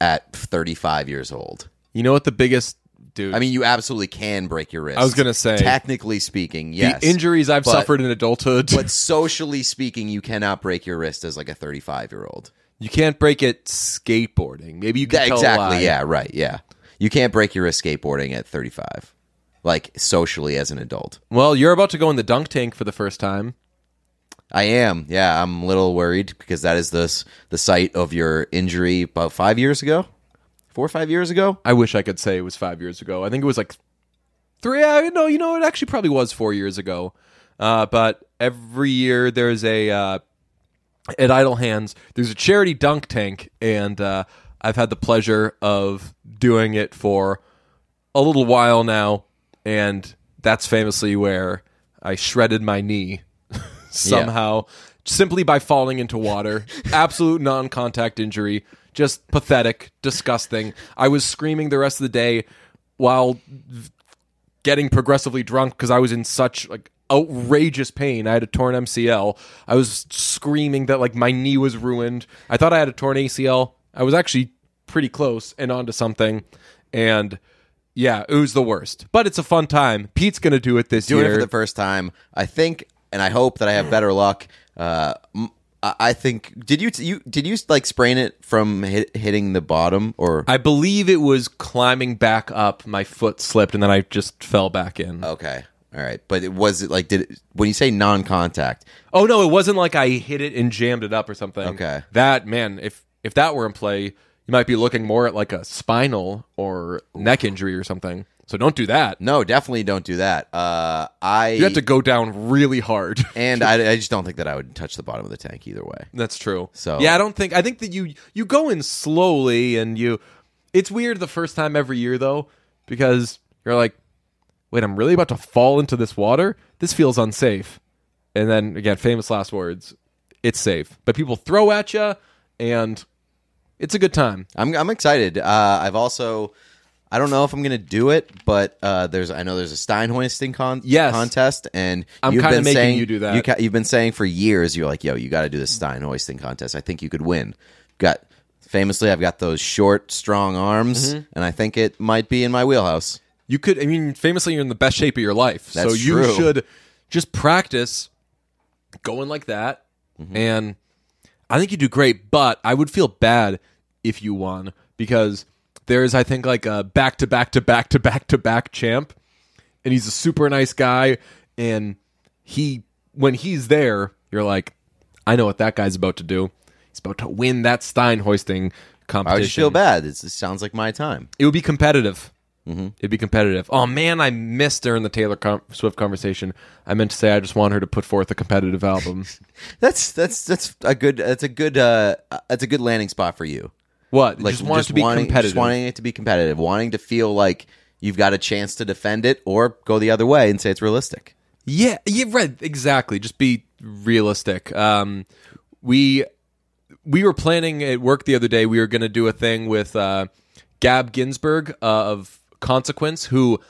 at 35 years old. You know what the biggest dude? I mean, you absolutely can break your wrist. I was gonna say- technically speaking, yes. the injuries I've but- suffered in adulthood. but socially speaking, you cannot break your wrist as like a 35 year old. you can't break it skateboarding. Maybe you can Yeah, exactly. Yeah, right. Yeah. You can't break your wrist skateboarding at 35. Like socially as an adult. Well, you're about to go in the dunk tank for the first time. I am. Yeah, I'm a little worried because that is this the site of your injury about 5 years ago. 4 or 5 years ago? I wish I could say it was five years ago. I think it was like three. Uh, no, you know, it actually probably was four years ago. Uh, but every year there's a uh, at Idle Hands there's a charity dunk tank, and uh, I've had the pleasure of doing it for a little while now, and that's famously where I shredded my knee somehow simply by falling into water. Absolute non-contact injury. Just pathetic, disgusting. I was screaming the rest of the day while getting progressively drunk because I was in such like outrageous pain. I had a torn MCL. I was screaming that like my knee was ruined. I thought I had a torn ACL. I was actually pretty close and onto something. And yeah, it was the worst. But it's a fun time. Pete's gonna do it this Doing year. it for the first time. I think and I hope that I have better luck. Uh m- I I think did you you did you like sprain it from hit, hitting the bottom or I believe it was climbing back up. My foot slipped, and then I just fell back in. Okay. All right. But it was it like did it, when you say non-contact, Oh no, it wasn't like I hit it and jammed it up or something. Okay. That man, if if that were in play, you might be looking more at like a spinal or neck injury or something. So don't do that. no, definitely don't do that. Uh I You have to go down really hard. and I, I just don't think that I would touch the bottom of the tank either way. That's true. So- yeah, I don't think I think that you you go in slowly and you. It's weird the first time every year though because you're like, wait, I'm really about to fall into this water. This feels unsafe. And then again, famous last words. It's safe, but people throw at you, and it's a good time. I'm I'm excited. Uh, I've also I don't know if I'm gonna do it, but uh, there's I know there's a Stein hoisting con- Yes. contest, and I'm you've kinda been making saying you do that. You ca- you've been saying for years, you're like, yo, you got to do the Stein hoisting contest. I think you could win. Got famously, I've got those short, strong arms, Mm-hmm. and I think it might be in my wheelhouse. You could, I mean, famously, you're in the best shape of your life. so That's you true. should just practice going like that. Mm-hmm. And I think you do great, but I would feel bad if you won because there's, I think, like a back to back to back to back to back champ. And he's a super nice guy. And he, when he's there, you're like, I know what that guy's about to do. He's about to win that Stein hoisting competition. I would just feel bad. It's, it sounds like my time. It would be competitive. Mm-hmm. It'd be competitive. Oh man, I missed during the Taylor com- Swift conversation. I meant to say I just want her to put forth a competitive album. That's that's that's a good that's a good uh that's a good landing spot for you. What? like just to be wanting, competitive. Just wanting it to be competitive, wanting to feel like you've got a chance to defend it or go the other way and say it's realistic. Yeah, yeah, right. Exactly. Just be realistic. Um, we we were planning at work the other day. We were going to do a thing with uh, Gab Ginsburg uh, of Consequence, who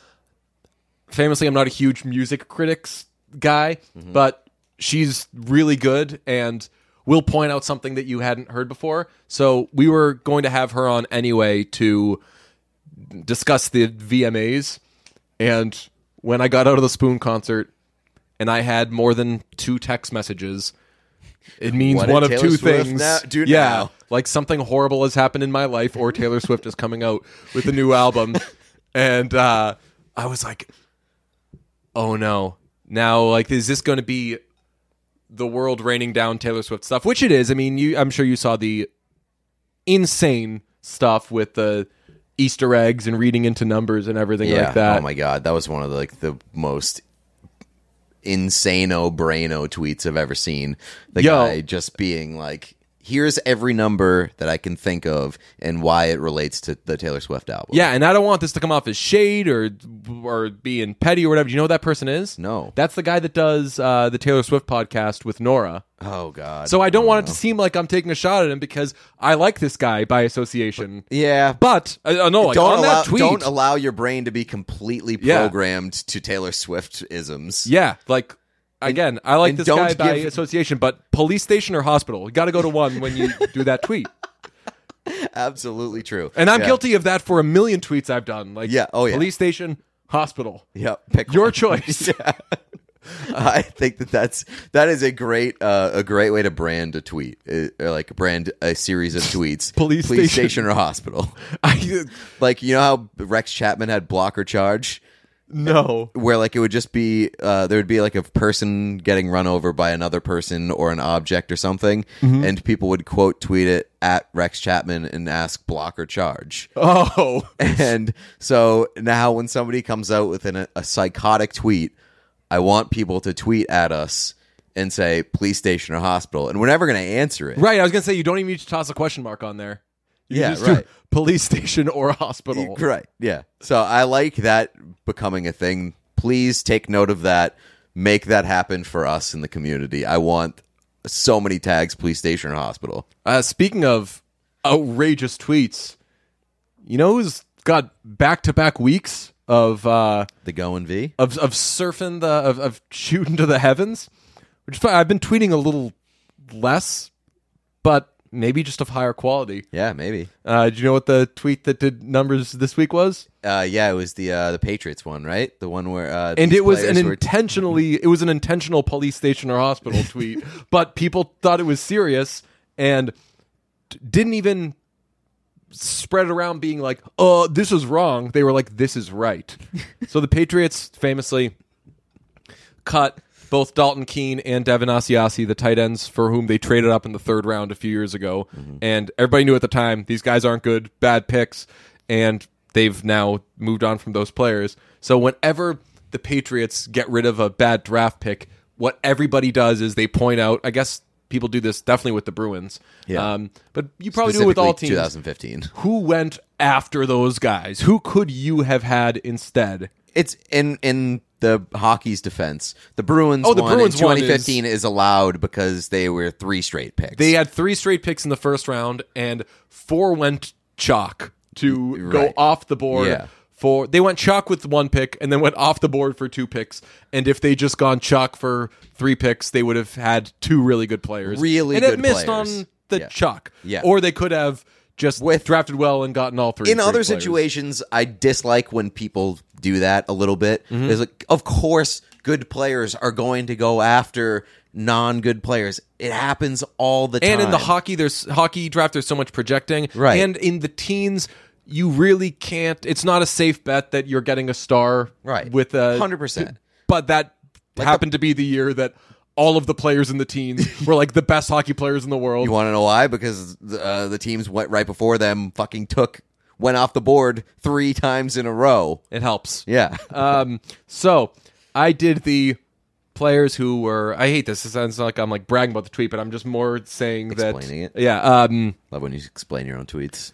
famously I'm not a huge music critics guy, but she's really good and will point out something that you hadn't heard before. So we were going to have her on anyway to discuss the VMAs. And when I got out of the Spoon concert and I had more than two text messages, it means What did one of Taylor two Swift things. now- do yeah, now? like something horrible has happened in my life, or Taylor Swift is coming out with a new album. And uh, I was like, oh no. Now, like, is this going to be the world raining down Taylor Swift stuff? Which it is. I mean, you, I'm sure you saw the insane stuff with the Easter eggs and reading into numbers and everything yeah. like that. Oh my god, that was one of the, like the most insano braino tweets I've ever seen. The Yo. guy just being like, "Here's every number that I can think of and why it relates to the Taylor Swift album." Yeah, and I don't want this to come off as shade or or being petty or whatever. Do you know who that person is? No. That's the guy that does uh, the Taylor Swift podcast with Nora. Oh god. So I don't want it to seem like I'm taking a shot at him because I like this guy by association. Yeah. But I I know, like don't on allow tweet, don't allow your brain to be completely Yeah. programmed to Taylor Swift isms. yeah, like again, I like and this don't guy by give- association. But police station or hospital, you got to go to one when you do that tweet. Absolutely true. And I'm Yeah. guilty of that for a million tweets I've done. Like, Yeah, oh, yeah. police station, hospital. Yep. Pick Your one. choice. Yeah. I think that that's that is a great uh, a great way to brand a tweet, uh, or like brand a series of tweets. Police police station. station or hospital. I like you know how Rex Chapman had blocker charge, no. where like it would just be uh, there would be like a person getting run over by another person or an object or something, Mm-hmm. and people would quote tweet it at Rex Chapman and ask blocker charge. Oh, And so now when somebody comes out with an, a psychotic tweet, I want people to tweet at us and say police station or hospital, and we're never going to answer it. right. I was gonna say you don't even need to toss a question mark on there. Yeah, right. police station or hospital. Right. Yeah. So I like that becoming a thing. Please take note of that. Make that happen for us in the community. I want so many tags, police station or hospital. Uh, speaking of outrageous tweets, you know who's got back to back weeks of uh, The going V. of of surfing the of, of shooting to the heavens? Which. I've been tweeting a little less, but maybe just of higher quality. Yeah, maybe. Uh, do you know what the tweet that did numbers this week was? Uh, yeah, it was the uh, the Patriots one, right? The one where uh, and it was an were- intentionally it was an intentional police station or hospital tweet but people thought it was serious and didn't even spread it around being like uh this is wrong they were like this is right so the patriots famously cut both Dalton Keene and Devin Asiasi, the tight ends for whom they traded up in the third round a few years ago. And everybody knew at the time these guys aren't good, bad picks, and they've now moved on from those players. So whenever the Patriots get rid of a bad draft pick, what everybody does is they point out, I guess people do this definitely with the Bruins. Yeah. Um, but you probably do it with all teams. 2015. Who went after those guys? Who could you have had instead? It's in in the hockey's defense. The Bruins. Oh, the one Bruins in one is- 2015 is... allowed because they were three straight picks. They had three straight picks in the first round, and four went chalk to go off the board. Yeah. For they went chalk with one pick, and then went off the board for two picks. And if they just gone chalk for three picks, they would have had two really good players. Really and it missed players. on the Yeah. chalk. Yeah. or they could have just With- drafted well and gotten all three. in other players. situations, I dislike when people do that a little bit. Mm-hmm. There's like, of course, good players are going to go after non-good players. It happens all the time. And in the hockey, there's hockey draft. There's so much projecting, Right. And in the teens, you really can't. It's not a safe bet that you're getting a star, Right. With a 100%. But that happened to be the year that all of the players in the teens were like the best hockey players in the world. you want to know why? Because uh, the teams went right before them fucking took went off the board three times in a row. it helps. Yeah. Um. So I did the players who were. I hate this. It sounds like I'm like bragging about the tweet, but I'm just more saying that. Explaining it. Yeah. Um. Love when you explain your own tweets.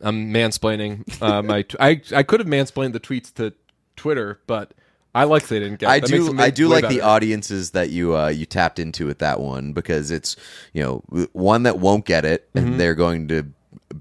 I'm mansplaining. Uh, my t- I I could have mansplained the tweets to Twitter, but I like they didn't get. I do. I do like the audiences that you uh, you tapped into with that one because it's you know one that won't get it Mm-hmm. and they're going to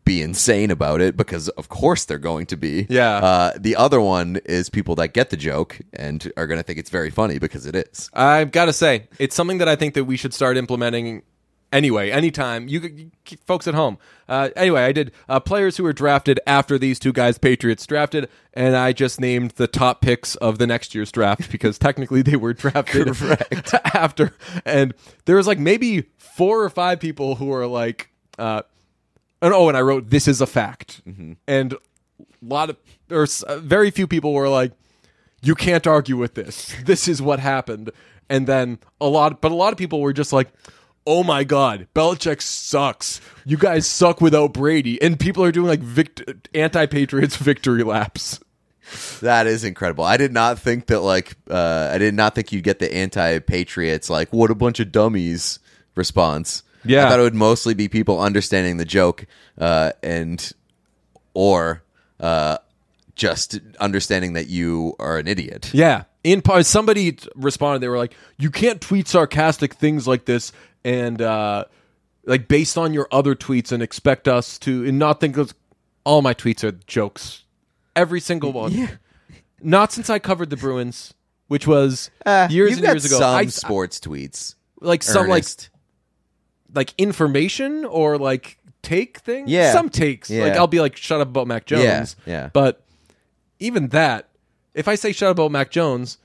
be insane about it because of course they're going to be. Yeah. Uh, the other one is people that get the joke and are going to think it's very funny because it is. I've got to say, it's something that I think that we should start implementing anyway, anytime. You, you folks at home. Uh, anyway, I did uh, players who were drafted after these two guys, Patriots, drafted, and I just named the top picks of the next year's draft because technically they were drafted after. And there was like maybe four or five people who were like, uh, and oh, and I wrote, this is a fact. And a lot of, or uh, very few people were like, you can't argue with this. This is what happened. And then a lot, but a lot of people were just like, "Oh my god, Belichick sucks. You guys suck without Brady." And people are doing like vict- anti-Patriots victory laps. That is incredible. I did not think that like uh, I did not think you'd get the anti-patriots like what a bunch of dummies response. Yeah. I thought it would mostly be people understanding the joke uh, and or uh, just understanding that you are an idiot. Yeah. In part, somebody responded. They were like, "You can't tweet sarcastic things like this, and uh, like based on your other tweets, and expect us to and not think of all my tweets are jokes. Every single one. Yeah. Not since I covered the Bruins, which was Uh, years and years ago. Some I, sports tweets. like some like like information or like take things. Yeah. some takes. Yeah. Like I'll be like, "Shut up about Mac Jones." Yeah, yeah. But even that, if I say "Shut up about Mac Jones,"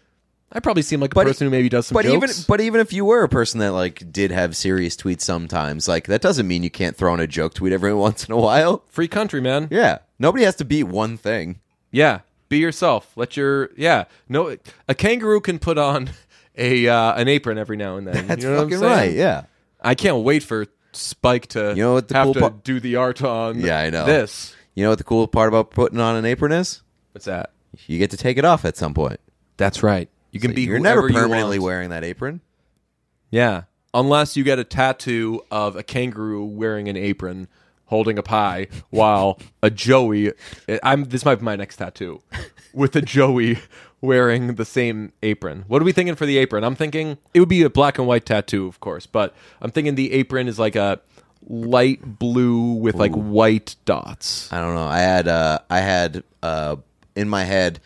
I probably seem like a But person who maybe does some but jokes. even but even if you were a person that like did have serious tweets sometimes, like that doesn't mean you can't throw in a joke tweet every once in a while. free country, man. Yeah, nobody has to be one thing. Yeah, be yourself. Let your yeah. No, a kangaroo can put on a uh, an apron every now and then. That's you know what I'm fucking saying? right. Yeah. I can't wait for Spike to You know what the have cool to do the art on. Yeah, I know. this. You know what the cool part about putting on an apron is? What's that? You get to take it off at some point. That's right. You can So be you're never you permanently want. wearing that apron. Yeah, unless you get a tattoo of a kangaroo wearing an apron, holding a pie, while a Joey. I'm. This might be my next tattoo, with a Joey wearing the same apron. What are we thinking for the apron? I'm thinking it would be a black and white tattoo, of course, but I'm thinking the apron is like a light blue with like white dots. I don't know. I had uh I had uh in my head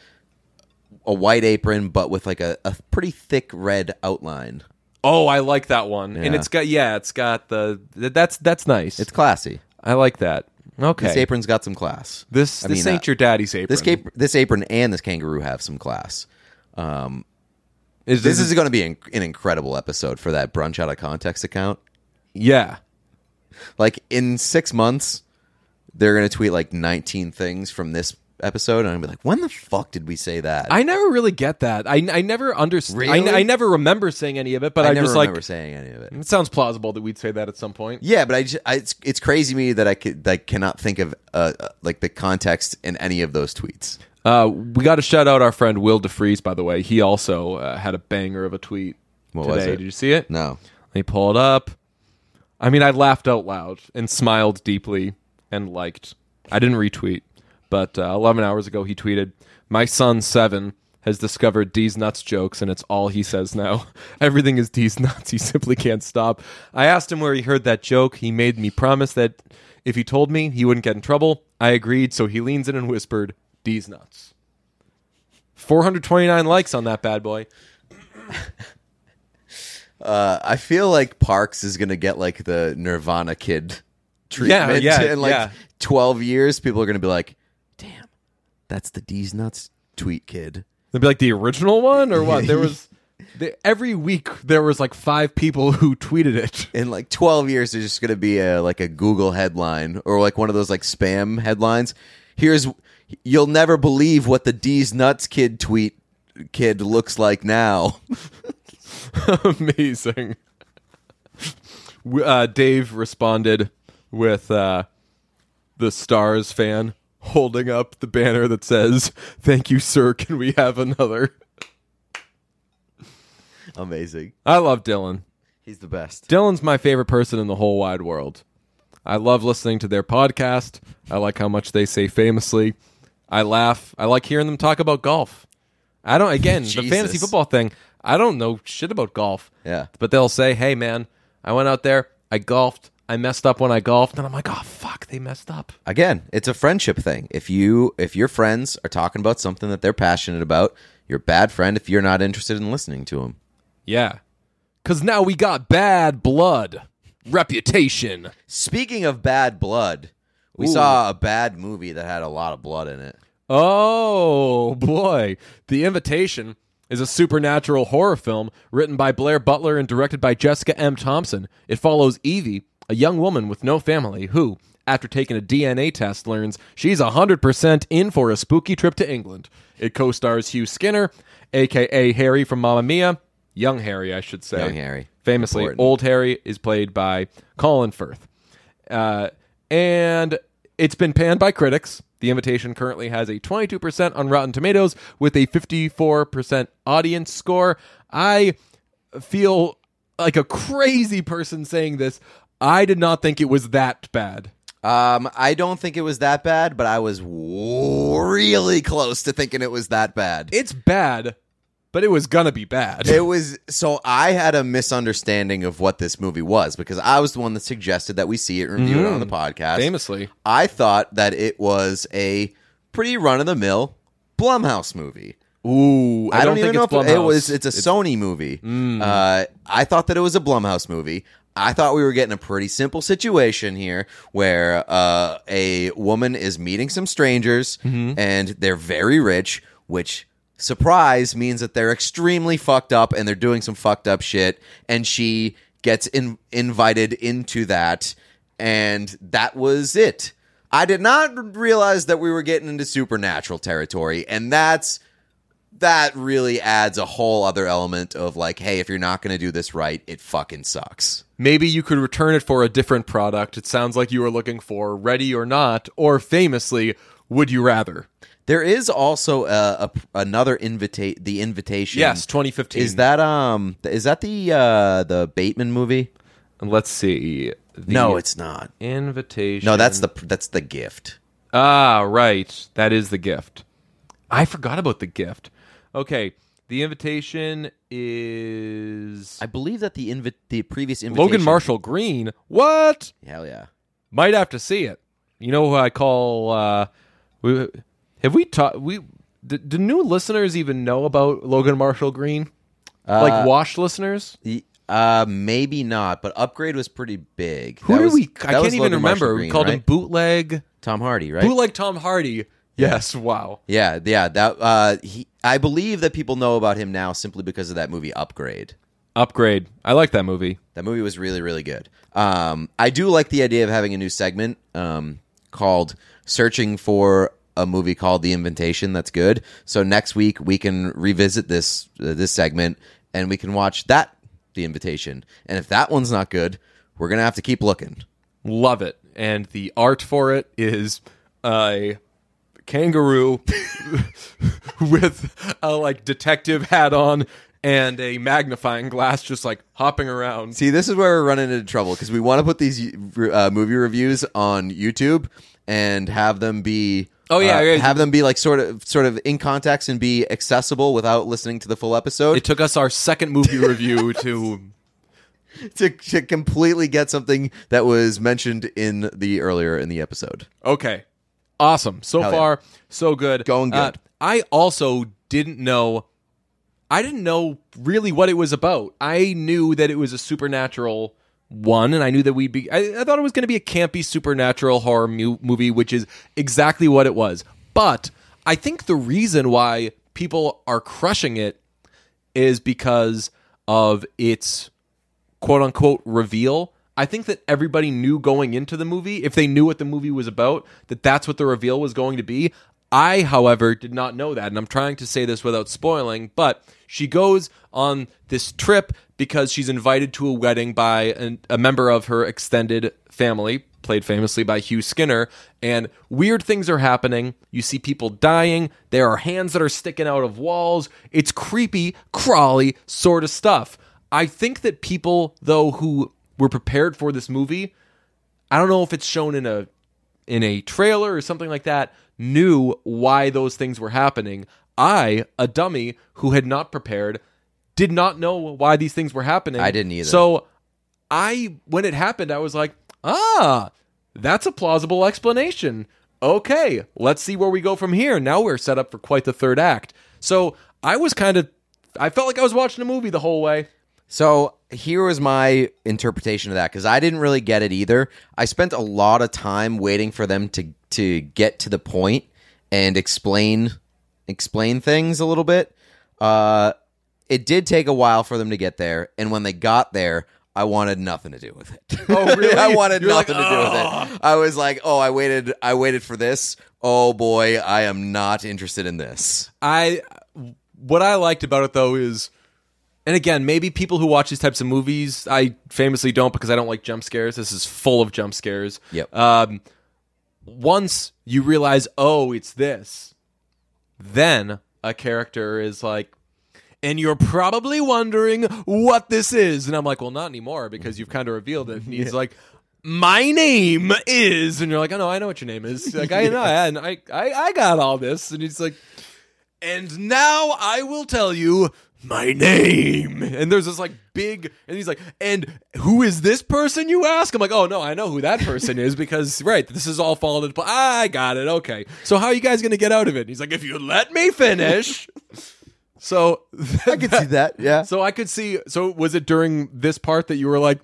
a white apron but with like a, a pretty thick red outline. Oh, I like that one, and Yeah. it's got yeah, it's got the that's that's nice. It's classy. I like that. Okay, This apron's got some class. This I this mean, ain't uh, your daddy's apron. This cape, this apron and this kangaroo have some class. Um, Is this is going to be an, an incredible episode for that brunch out of context account. yeah. Like in six months, they're going to tweet like 19 things from this episode, and I'm gonna be like, when the fuck did we say that? I never really get that. I, I never understand. Really? I, I never remember saying any of it, but I, I never just remember like saying any of it. it sounds plausible that we'd say that at some point. Yeah, but I, just, I it's it's crazy to me that I could like cannot think of uh, uh, like the context in any of those tweets. Uh, we got to shout out our friend Will DeFries, by the way. He also uh, had a banger of a tweet What today. was it? Did you see it? No, Let me pull it up. I mean, I laughed out loud and smiled deeply and liked. I didn't retweet, but uh, 11 hours ago he tweeted, "My son seven has discovered D's nuts jokes, and it's all he says now. Everything is D's nuts. He simply can't stop." I asked him where he heard that joke. He made me promise that if he told me, he wouldn't get in trouble. I agreed, so he leans in and whispered, "D's nuts." 429 likes on that bad boy. uh, I feel like Parks is gonna get like the Nirvana kid treatment. yeah, yeah, in like yeah. 12 years, people are gonna be like, "Damn, that's the D's nuts tweet kid." They'd be like the original one or what? There was the, every week there was like five people who tweeted it. in like 12 years there's just going to be a like a google headline or like one of those like spam headlines here's you'll never believe what the d's nuts kid tweet kid looks like now Amazing. Uh, Dave responded with uh, the Stars fan holding up the banner that says, "Thank you, sir. Can we have another?" amazing I love Dylan. he's the best Dylan's my favorite person in the whole wide world. I love listening to their podcast. I like how much they say famously. I laugh. I like hearing them talk about golf. I don't again, the fantasy football thing. I don't know shit about golf. Yeah. But they'll say, "Hey man, I went out there, I golfed, I messed up when I golfed." And I'm like, "Oh fuck, they messed up." again it's a friendship thing if you if your friends are talking about something that they're passionate about you're a bad friend if you're not interested in listening to them Yeah. Cuz now we got bad blood. Reputation. speaking of bad blood we Ooh. saw a bad movie that had a lot of blood in it Oh boy, The Invitation is a supernatural horror film written by Blair Butler and directed by Jessica M. Thompson. It follows Evie, a young woman with no family who, after taking a DNA test, learns she's 100% in for a spooky trip to England. It co stars Hugh Skinner, aka Harry from Mamma Mia, young Harry, I should say. Young Harry. Famously, Important. old Harry is played by Colin Firth. Uh, and it's been panned by critics. The Invitation currently has a 22% on Rotten Tomatoes with a 54% audience score. I feel like a crazy person saying this. I did not think it was that bad. Um, I don't think it was that bad, but I was w- really close to thinking it was that bad. It's bad, but it was gonna be bad. It was so I had a misunderstanding of what this movie was because I was the one that suggested that we see it and review it on the podcast. Famously. I thought that it was a pretty run of the mill Blumhouse movie. Ooh, I, I, don't, don't, even know it's if it was. It's a Sony movie. Uh, I thought that it was a Blumhouse movie. I thought we were getting a pretty simple situation here, where uh, a woman is meeting some strangers, and they're very rich, which surprise means that they're extremely fucked up and they're doing some fucked up shit, and she gets in- invited into that, and that was it. I did not realize that we were getting into supernatural territory, and that's that really adds a whole other element of like, hey, if you're not going to do this right, it fucking sucks. Maybe you could return it for a different product. It sounds like you were looking for Ready or Not, or famously, Would You Rather? There is also a, a another invitate the invitation. Yes, 2015. Is that um is that the uh the Bateman movie? Let's see. The no, it's not. invitation. No, that's the that's the gift. ah right. That is the gift. I forgot about the gift. Okay, the invitation is I believe that the invi- the previous invitation Logan Marshall Green. What? Hell yeah. Might have to see it. You know who I call? uh we, Have we taught? We do, do new listeners even know about Logan Marshall Green? like wash listeners? The, uh maybe not, but Upgrade was pretty big. Who That did was- we? that I can't was even Logan Marshall remember. we Green, called him right? bootleg. Tom Hardy, right? Bootleg Tom Hardy. Yes. Wow. Yeah, yeah. That uh, he, I believe that people know about him now simply because of that movie Upgrade. Upgrade. I like that movie. That movie was really, really good. Um, I do like the idea of having a new segment um, called "Searching for a Movie Called The Invitation." That's good. So next week we can revisit this uh, this segment and we can watch that, The Invitation. And if that one's not good, we're gonna have to keep looking. Love it. And the art for it is a kangaroo with a like detective hat on and a magnifying glass just like hopping around. See, this is where we're running into trouble because we want to put these uh, movie reviews on YouTube and have them be. Oh, yeah, uh, yeah. have them be like sort of sort of in context and be accessible without listening to the full episode It took us our second movie review to to, to completely get something that was mentioned in the earlier in the episode. Okay. Awesome. So Hell yeah. far, so good. Going Uh, good. I also didn't know I didn't know really what it was about. I knew that it was a supernatural one, and I knew that we'd be. I, I thought it was going to be a campy supernatural horror mu- movie, which is exactly what it was. But I think the reason why people are crushing it is because of its quote unquote reveal. I think that everybody knew going into the movie, if they knew what the movie was about, that that's what the reveal was going to be. I, however, did not know that, and I'm trying to say this without spoiling, but she goes on this trip because she's invited to a wedding by an, a member of her extended family, played famously by Hugh Skinner, and weird things are happening. You see people dying, there are hands that are sticking out of walls. It's creepy, crawly sort of stuff. I think that people, though, who were prepared for this movie, I don't know if it's shown in a in a trailer or something like that, knew why those things were happening. I, a dummy who had not prepared, did not know why these things were happening. I didn't either. So I when it happened, I was like, ah, that's a plausible explanation. Okay, let's see where we go from here. Now we're set up for quite the third act. So I was kind of I felt like I was watching a movie the whole way. So here was my interpretation of that because I didn't really get it either. I spent a lot of time waiting for them to to get to the point and explain explain things a little bit. Uh, it did take a while for them to get there, and when they got there, I wanted nothing to do with it. Oh, really? I wanted You're like, nothing to do with it. I was like, oh, I waited, I waited for this. Oh boy, I am not interested in this. I what I liked about it though is and again, maybe people who watch these types of movies, I famously don't because I don't like jump scares. This is full of jump scares. Yep. Um, once you realize, oh, it's this, then a character is like, and you're probably wondering what this is. And I'm like, well, not anymore because you've kind of revealed it. And he's like, my name is, and you're like, oh no, I know what your name is. Like I know, and I, I, I got all this. And he's like, and now I will tell you my name. And there's this like big, and he's like, and who is this person you ask? I'm like, oh no, I know who that person is because right, this is all falling into place. I got it. Okay, so how are you guys gonna get out of it? And he's like, if you let me finish. so I could see that. Yeah. So I could see. So was it during this part that you were like,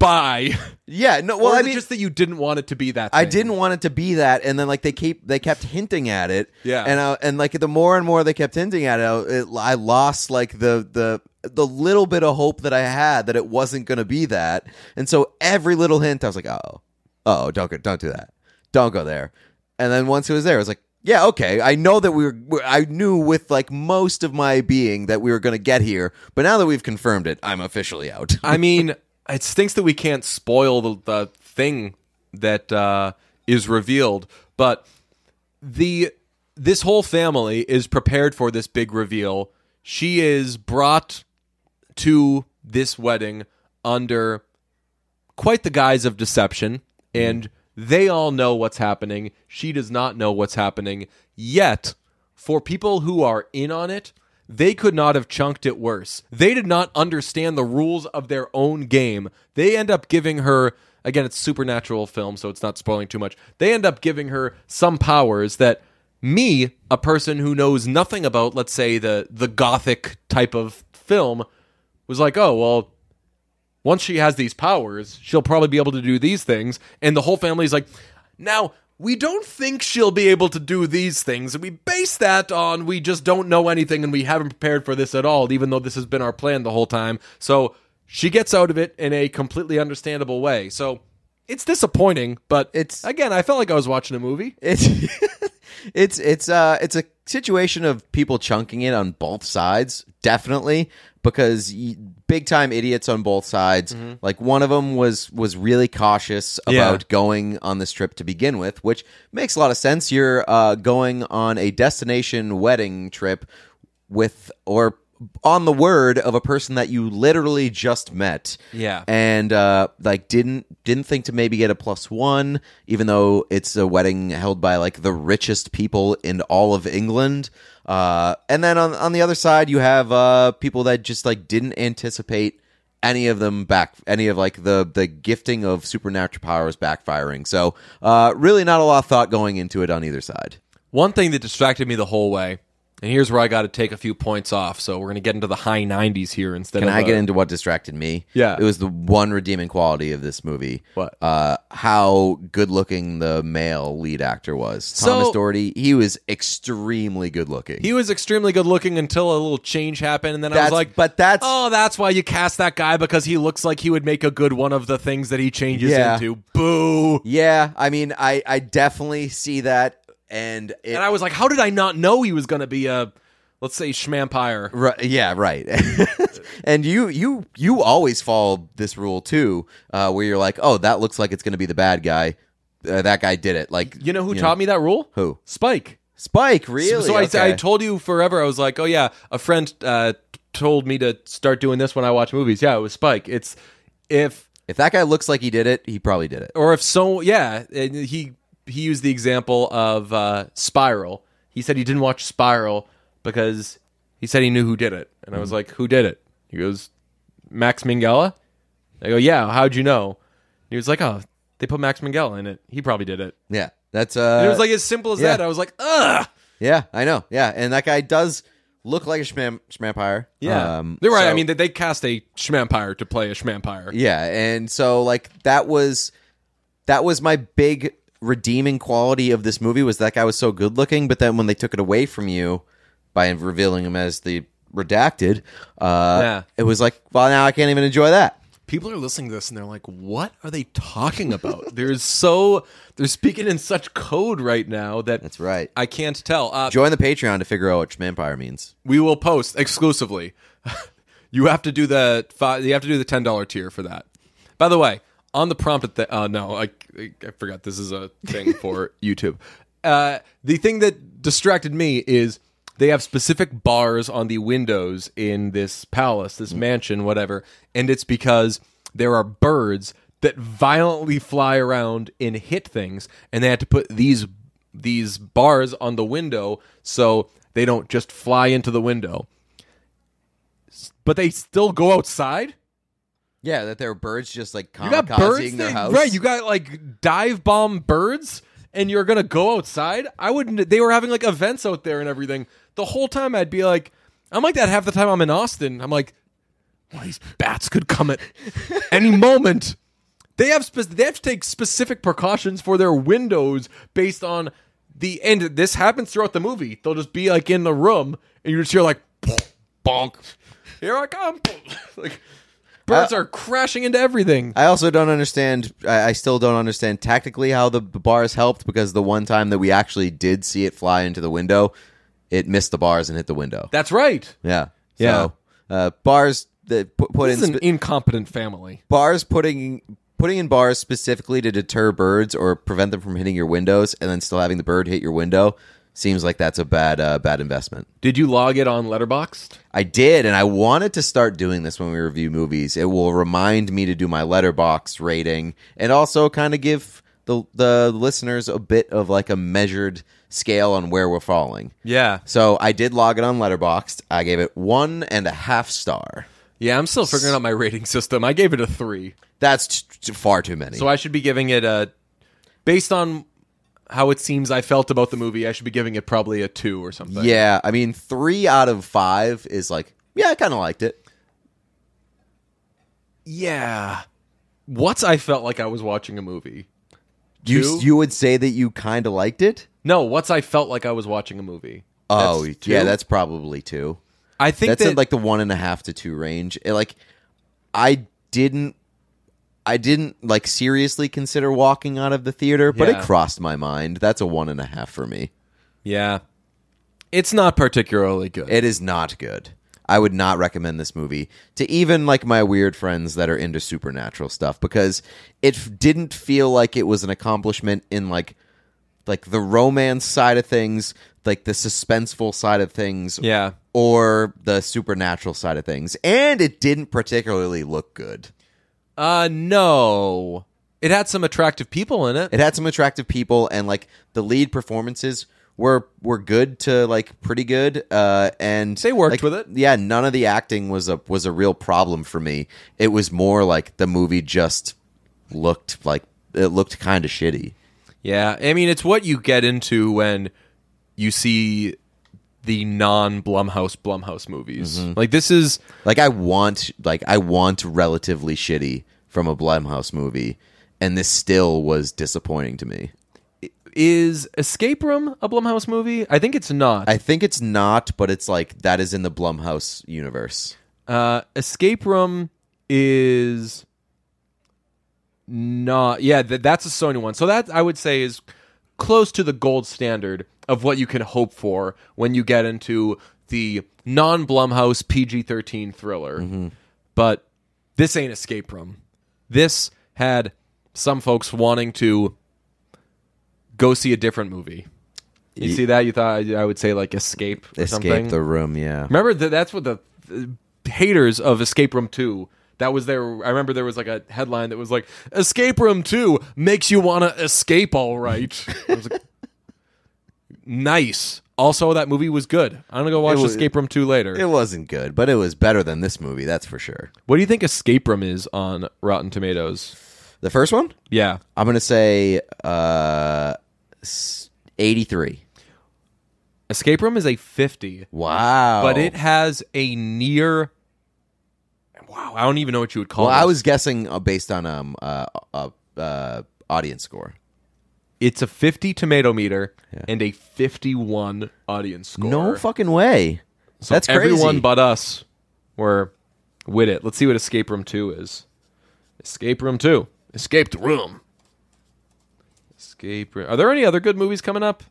bye? Yeah. No. Well, I mean, just that you didn't want it to be that. I thing? didn't want it to be that, and then like they keep they kept hinting at it. Yeah. And uh, and like the more and more they kept hinting at it, I- it, I lost like the the the little bit of hope that I had that it wasn't going to be that. And so every little hint, I was like, oh, oh, don't go, don't do that, don't go there. And then once it was there, I was like. Yeah, okay. I know that we were. I knew with like most of my being that we were going to get here, but now that we've confirmed it, I'm officially out. I mean, it stinks that we can't spoil the, the thing that uh, is revealed, but the this whole family is prepared for this big reveal. She is brought to this wedding under quite the guise of deception, and they all know what's happening. She does not know what's happening. Yet, for people who are in on it, they could not have chunked it worse. They did not understand the rules of their own game. They end up giving her again, it's supernatural film, so it's not spoiling too much. They end up giving her some powers that me, a person who knows nothing about, let's say, the the gothic type of film, was like, oh well, once she has these powers, she'll probably be able to do these things. And the whole family's like, now, we don't think she'll be able to do these things. And we base that on we just don't know anything and we haven't prepared for this at all, even though this has been our plan the whole time. So she gets out of it in a completely understandable way. So it's disappointing, but It's- again, I felt like I was watching a movie. It's it's it's uh it's a situation of people chunking it on both sides, definitely, because big time idiots on both sides. Like one of them was was really cautious about Yeah. going on this trip to begin with, which makes a lot of sense. You're uh, going on a destination wedding trip with or on the word of a person that you literally just met Yeah. and uh, like didn't didn't think to maybe get a plus one, even though it's a wedding held by like the richest people in all of England. Uh, and then on on the other side, you have uh, people that just like didn't anticipate any of them back, any of like the the gifting of supernatural powers backfiring. So uh, really, not a lot of thought going into it on either side. One thing that distracted me the whole way, and here's where I got to take a few points off. So we're going to get into the high 90s here instead Can of I get uh, into what distracted me? Yeah. It was the one redeeming quality of this movie. What? Uh, how good looking the male lead actor was. So- Thomas Doherty, he was extremely good looking. He was extremely good looking until a little change happened, and then I was That's- like, but that's- oh, that's why you cast that guy because he looks like he would make a good one of the things that he changes Yeah. into. Boo! yeah, I mean, I, I definitely see that. And, it, And I was like, how did I not know he was going to be a, let's say, schmampire? Right, yeah, right. and you you you always follow this rule too, uh, where you're like, oh, that looks like it's going to be the bad guy. Uh, that guy did it. Like You know who taught me that rule? Who? Spike. Spike, really? So I, Okay. I told you forever. I was like, oh yeah, a friend uh, told me to start doing this when I watch movies. Yeah, it was Spike. It's if if that guy looks like he did it, he probably did it. or if so yeah and he he used the example of uh, spiral. He said he didn't watch spiral because he said he knew who did it. And i was like who did it? He goes max minghella i go yeah how'd you know? He was like oh they put max minghella in it. He probably did it. Yeah, that's uh. and it was like as simple as yeah. that. I was like ugh! Yeah, I know. Yeah, and that guy does look like a schmampire. yeah. Um, they're right. So- i mean they, they cast a schmampire to play a schmampire. Yeah, and so like that was that was my big redeeming quality of this movie was that guy was so good looking, but then when they took it away from you by revealing him as the redacted, uh, Yeah. it was like, well, now I can't even enjoy that. people are listening to this and they're like, "What are they talking about?" they're so they're speaking in such code right now that That's right. I can't tell. Uh, Join the Patreon to figure out what schmampire means. we will post exclusively. You have to do the five, you have to do the ten dollar tier for that. By the way, on the prompt at the uh, no, I I forgot this is a thing for YouTube. Uh, the thing that distracted me is they have specific bars on the windows in this palace, this mansion, whatever, and it's because there are birds that violently fly around and hit things, and they had to put these these bars on the window so they don't just fly into the window. But they still go outside. Yeah, that there are birds just like You got birds, their that- house. right? You got like dive bomb birds, and you're gonna go outside. I wouldn't. They were having like events out there and everything. The whole time, I'd be like, I'm like that half the time I'm in Austin. I'm like, well, these bats could come at any moment. They have spe- they have to take specific precautions for their windows based on the end. This happens throughout the movie. They'll just be like in the room, and you just hear like bonk. Here I come. like birds Uh, are crashing into everything. I also don't understand. I, I still don't understand tactically how the b- bars helped because the one time that we actually did see it fly into the window, it missed the bars and hit the window. That's right. yeah, Yeah. So, uh, bars that put, put This in is an spe- incompetent family. bars putting putting in bars specifically to deter birds or prevent them from hitting your windows, and then still having the bird hit your window seems like that's a bad uh, bad investment. Did you log it on Letterboxd? I did, and I wanted to start doing this when we review movies. It will remind me to do my Letterboxd rating, and also kind of give the the listeners a bit of like a measured scale on where we're falling. Yeah. So I did log it on Letterboxd. I gave it one and a half star. Yeah, I'm still figuring out my rating system. I gave it a three. That's t- t- far too many. So I should be giving it a based on how it seems I felt about the movie, I should be giving it probably a two or something. yeah, I mean, three out of five is like, yeah, I kind of liked it. Yeah. Once I felt like I was watching a movie. You Two? you would say that you kind of liked it? No, once I felt like I was watching a movie. Oh, That's yeah, that's probably two. I think that's that in like the one and a half to two range. It, like, I didn't, I didn't like seriously consider walking out of the theater, but Yeah. it crossed my mind. That's a one and a half for me. yeah. It's not particularly good. It is not good. I would not recommend this movie to even like my weird friends that are into supernatural stuff because it f- didn't feel like it was an accomplishment in like like the romance side of things, like the suspenseful side of things, yeah. or the supernatural side of things. And it didn't particularly look good. Uh no. It had some attractive people in it. It had some attractive people and like the lead performances were were good to like pretty good uh and They worked like, with it. Yeah, none of the acting was a was a real problem for me. It was more like the movie just looked like it looked kind of shitty. Yeah, I mean it's what you get into when you see the non Blumhouse Blumhouse movies. Mm-hmm. Like this is Like I want like I want relatively shitty from a Blumhouse movie and this still was disappointing to me. is Escape Room a Blumhouse movie? I think it's not. I think it's not, but it's like that is in the Blumhouse universe. uh, Escape Room is not. Yeah, th- that's a Sony one. So that I would say is close to the gold standard of what you can hope for when you get into the non Blumhouse PG thirteen thriller. Mm-hmm. But this ain't Escape Room. This had some folks wanting to go see a different movie. You Ye- see that? You thought I I would say like Escape or Escape something? the room, yeah. Remember that that's what the, the haters of Escape Room 2 that was there I remember there was like a headline that was like Escape Room 2 makes you want to escape all right. I was like nice. Also that movie was good. I'm going to go watch was- Escape Room 2 later. It wasn't good, but it was better than this movie, that's for sure. what do you think Escape Room is on Rotten Tomatoes? The first one? Yeah. I'm going to say uh 83. Escape Room is a 50, Wow. but it has a near Wow, I don't even know what you would call it. Well, it. I was guessing uh, based on um uh, uh, uh audience score. It's a 50 tomato meter and a 51 audience score. No fucking way. So That's crazy. Everyone but us were with it. Let's see what Escape Room 2 is. Escape Room 2. Escape the room. Escape Room. Are there any other good movies coming up?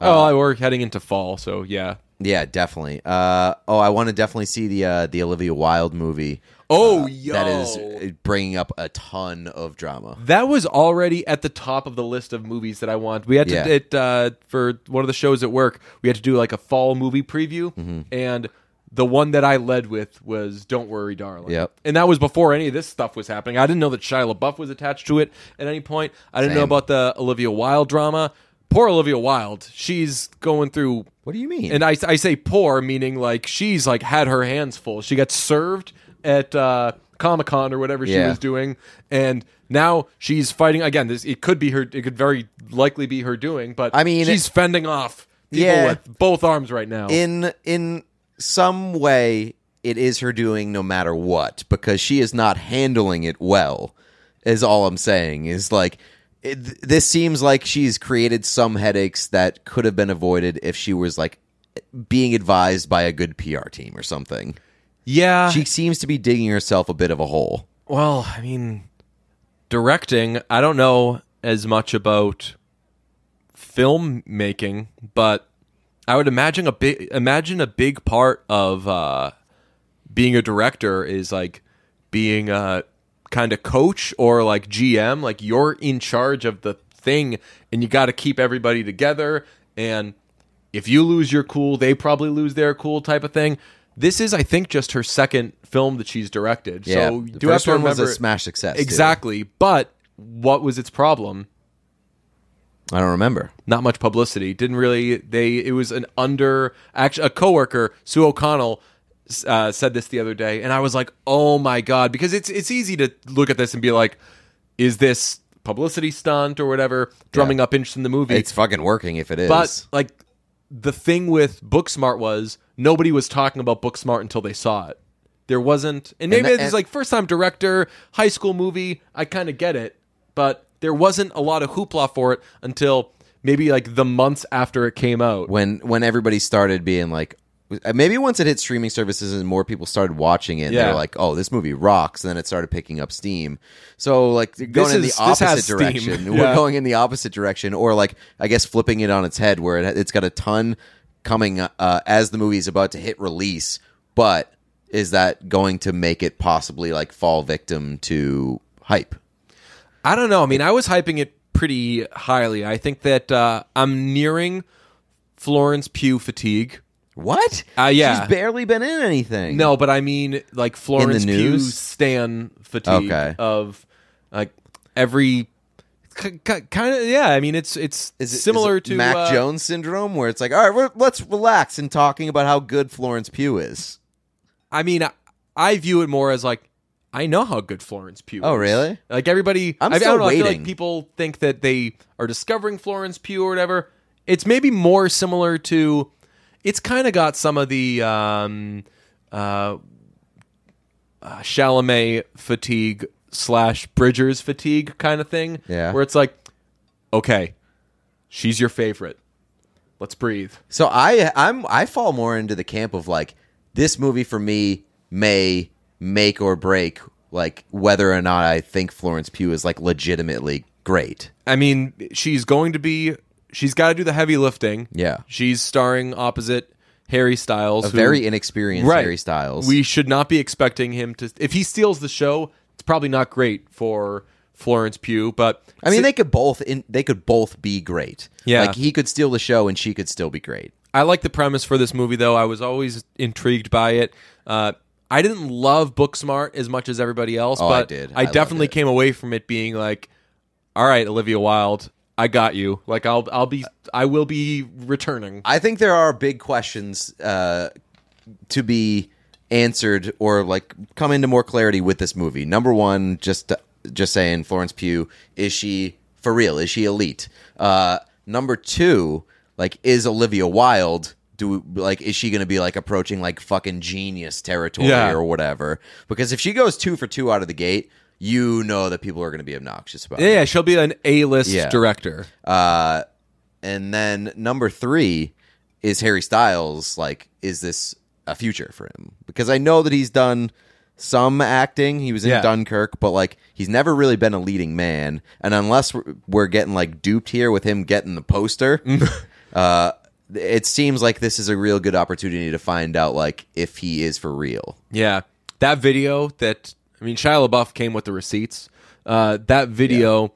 Uh, oh, we're heading into fall, so yeah. Yeah, definitely. Uh, oh, I want to definitely see the uh, the Olivia Wilde movie. Oh, uh, yo. that is uh, bringing up a ton of drama. That was already at the top of the list of movies that I want. We had to Yeah. it uh, for one of the shows at work. We had to do like a fall movie preview, Mm-hmm. and the one that I led with was "Don't Worry, Darling." Yep. and that was before any of this stuff was happening. I didn't know that Shia LaBeouf was attached to it at any point. I didn't know Same. about the Olivia Wilde drama. Poor Olivia Wilde. She's going through What do you mean? and I, I say poor meaning like she's like had her hands full. She got served at uh, Comic Con or whatever she Yeah. was doing, and now she's fighting again. This it could be her. It could very likely be her doing, but I mean- she's fending off people Yeah. with both arms right now. in in some way, it is her doing no matter what because she is not handling it well. Is all I'm saying. Is like. It, this seems like she's created some headaches that could have been avoided if she was like being advised by a good PR team or something. yeah. She seems to be digging herself a bit of a hole. well, I mean, directing. I don't know as much about filmmaking, but I would imagine a big imagine a big part of uh, being a director is like being a kind of coach or like GM. Like you're in charge of the thing, and you got to keep everybody together. And if you lose your cool, they probably lose their cool, type of thing. This is, I think, just her second film that she's directed. Yeah, so the do have first to one was a smash success. too. exactly. But what was its problem? I don't remember. not much publicity. Didn't really. They it was an under actually a coworker Sue O'Connell uh, said this the other day, and I was like, oh my god, because it's it's easy to look at this and be like, is this publicity stunt or whatever, drumming up interest in the movie? It's fucking working if it is. but like the thing with Booksmart was nobody was talking about Booksmart until they saw it. There wasn't, and maybe it's like first time director, high school movie. I kind of get it, but there wasn't a lot of hoopla for it until maybe like the months after it came out. when when everybody started being like maybe once it hit streaming services and more people started watching it Yeah. they're like oh this movie rocks and then it started picking up steam so like going in the opposite direction Yeah. we're going in the opposite direction or like i guess flipping it on its head where it, it's got a ton coming uh, as the movie is about to hit release but is that going to make it possibly like fall victim to hype I don't know. I mean, I was hyping it pretty highly. I think that uh, I'm nearing Florence Pugh fatigue. What Uh, yeah. she's barely been in anything No, but I mean like Florence Pugh news? stan fatigue Okay. of like every kind of yeah. I mean it's it's Is it similar is it to Mac uh, Jones syndrome, where it's like, all right, we're, let's relax in talking about how good Florence Pugh is. I mean I, I view it more as like I know how good Florence Pugh. Is. Oh, is. really? Like everybody, I'm I, I still don't know, I feel waiting. like people think that they are discovering Florence Pugh or whatever. It's maybe more similar to. It's kind of got some of the um, uh, uh, Chalamet fatigue slash Bridgers fatigue kind of thing. Yeah. where it's like, okay, she's your favorite. Let's breathe. So I, I'm, I fall more into the camp of like this movie for me may make or break like whether or not I think Florence Pugh is like legitimately great. I mean, she's going to be. She's got to do the heavy lifting. Yeah. She's starring opposite Harry Styles, A who- very inexperienced right. Harry Styles. We should not be expecting him to. If he steals the show, it's probably not great for Florence Pugh. But I mean, they could both, in, they could both be great. Yeah. like he could steal the show and she could still be great. I like the premise for this movie, though. I was always intrigued by it. Uh, I didn't love Booksmart as much as everybody else, Oh, I but did. I loved definitely it. came away from it being like, "All right, Olivia Wilde, I got you. Like, I'll, I'll be, I will be returning." I think there are big questions uh, to be answered or like come into more clarity with this movie. Number one, just just saying, Florence Pugh is she for real? Is she elite? Uh, number two, like, is Olivia Wilde? Do like is she going to be like approaching like fucking genius territory Yeah. or whatever? Because if she goes two for two out of the gate, you know that people are going to be obnoxious about it. Yeah, yeah, she'll be an A-list Yeah. director. Uh, and then number three is Harry Styles. Like, is this a future for him? Because I know that he's done some acting. He was in Yeah. Dunkirk, but like he's never really been a leading man. And unless we're, we're getting like duped here with him getting the poster, uh, it seems like this is a real good opportunity to find out like if he is for real. Yeah, that video that I mean, Shia LaBeouf came with the receipts. Uh, that video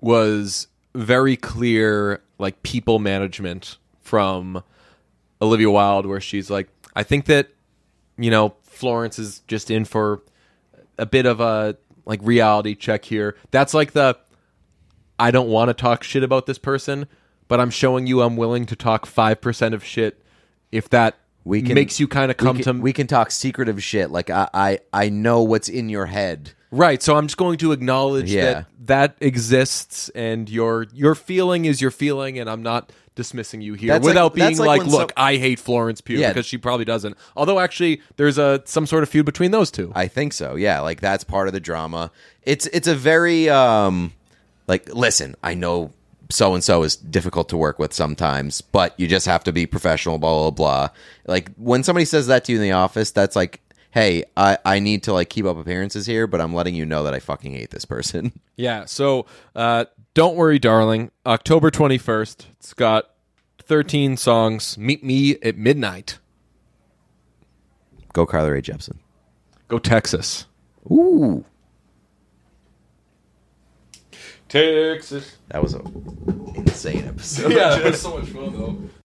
was very clear, like people management from Olivia Wilde, where she's like, I think that you know Florence is just in for a bit of a like reality check here. That's like the I don't want to talk shit about this person, but I'm showing you I'm willing to talk five percent of shit if that We can makes you kind of come we can, to we can talk secretive shit. Like I, I I know what's in your head. Right, so I'm just going to acknowledge Yeah. that that exists, and your your feeling is your feeling, and I'm not dismissing you here That's like- without being like like, "Look, some- I hate Florence Pugh," Yeah. because she probably doesn't. Although, actually, there's a some sort of feud between those two. I think so. Yeah, like that's part of the drama. It's it's a very um like listen, I know so and so is difficult to work with sometimes, but you just have to be professional blah blah blah. Like when somebody says that to you in the office, that's like Hey, I, I need to like keep up appearances here, but I'm letting you know that I fucking hate this person. yeah. So, uh, don't worry, darling. October 21st. It's got 13 songs. Meet me at midnight. Go Carly Rae Jepsen. Go Texas. Ooh. Texas. That was an insane episode. Yeah, it was so much fun though.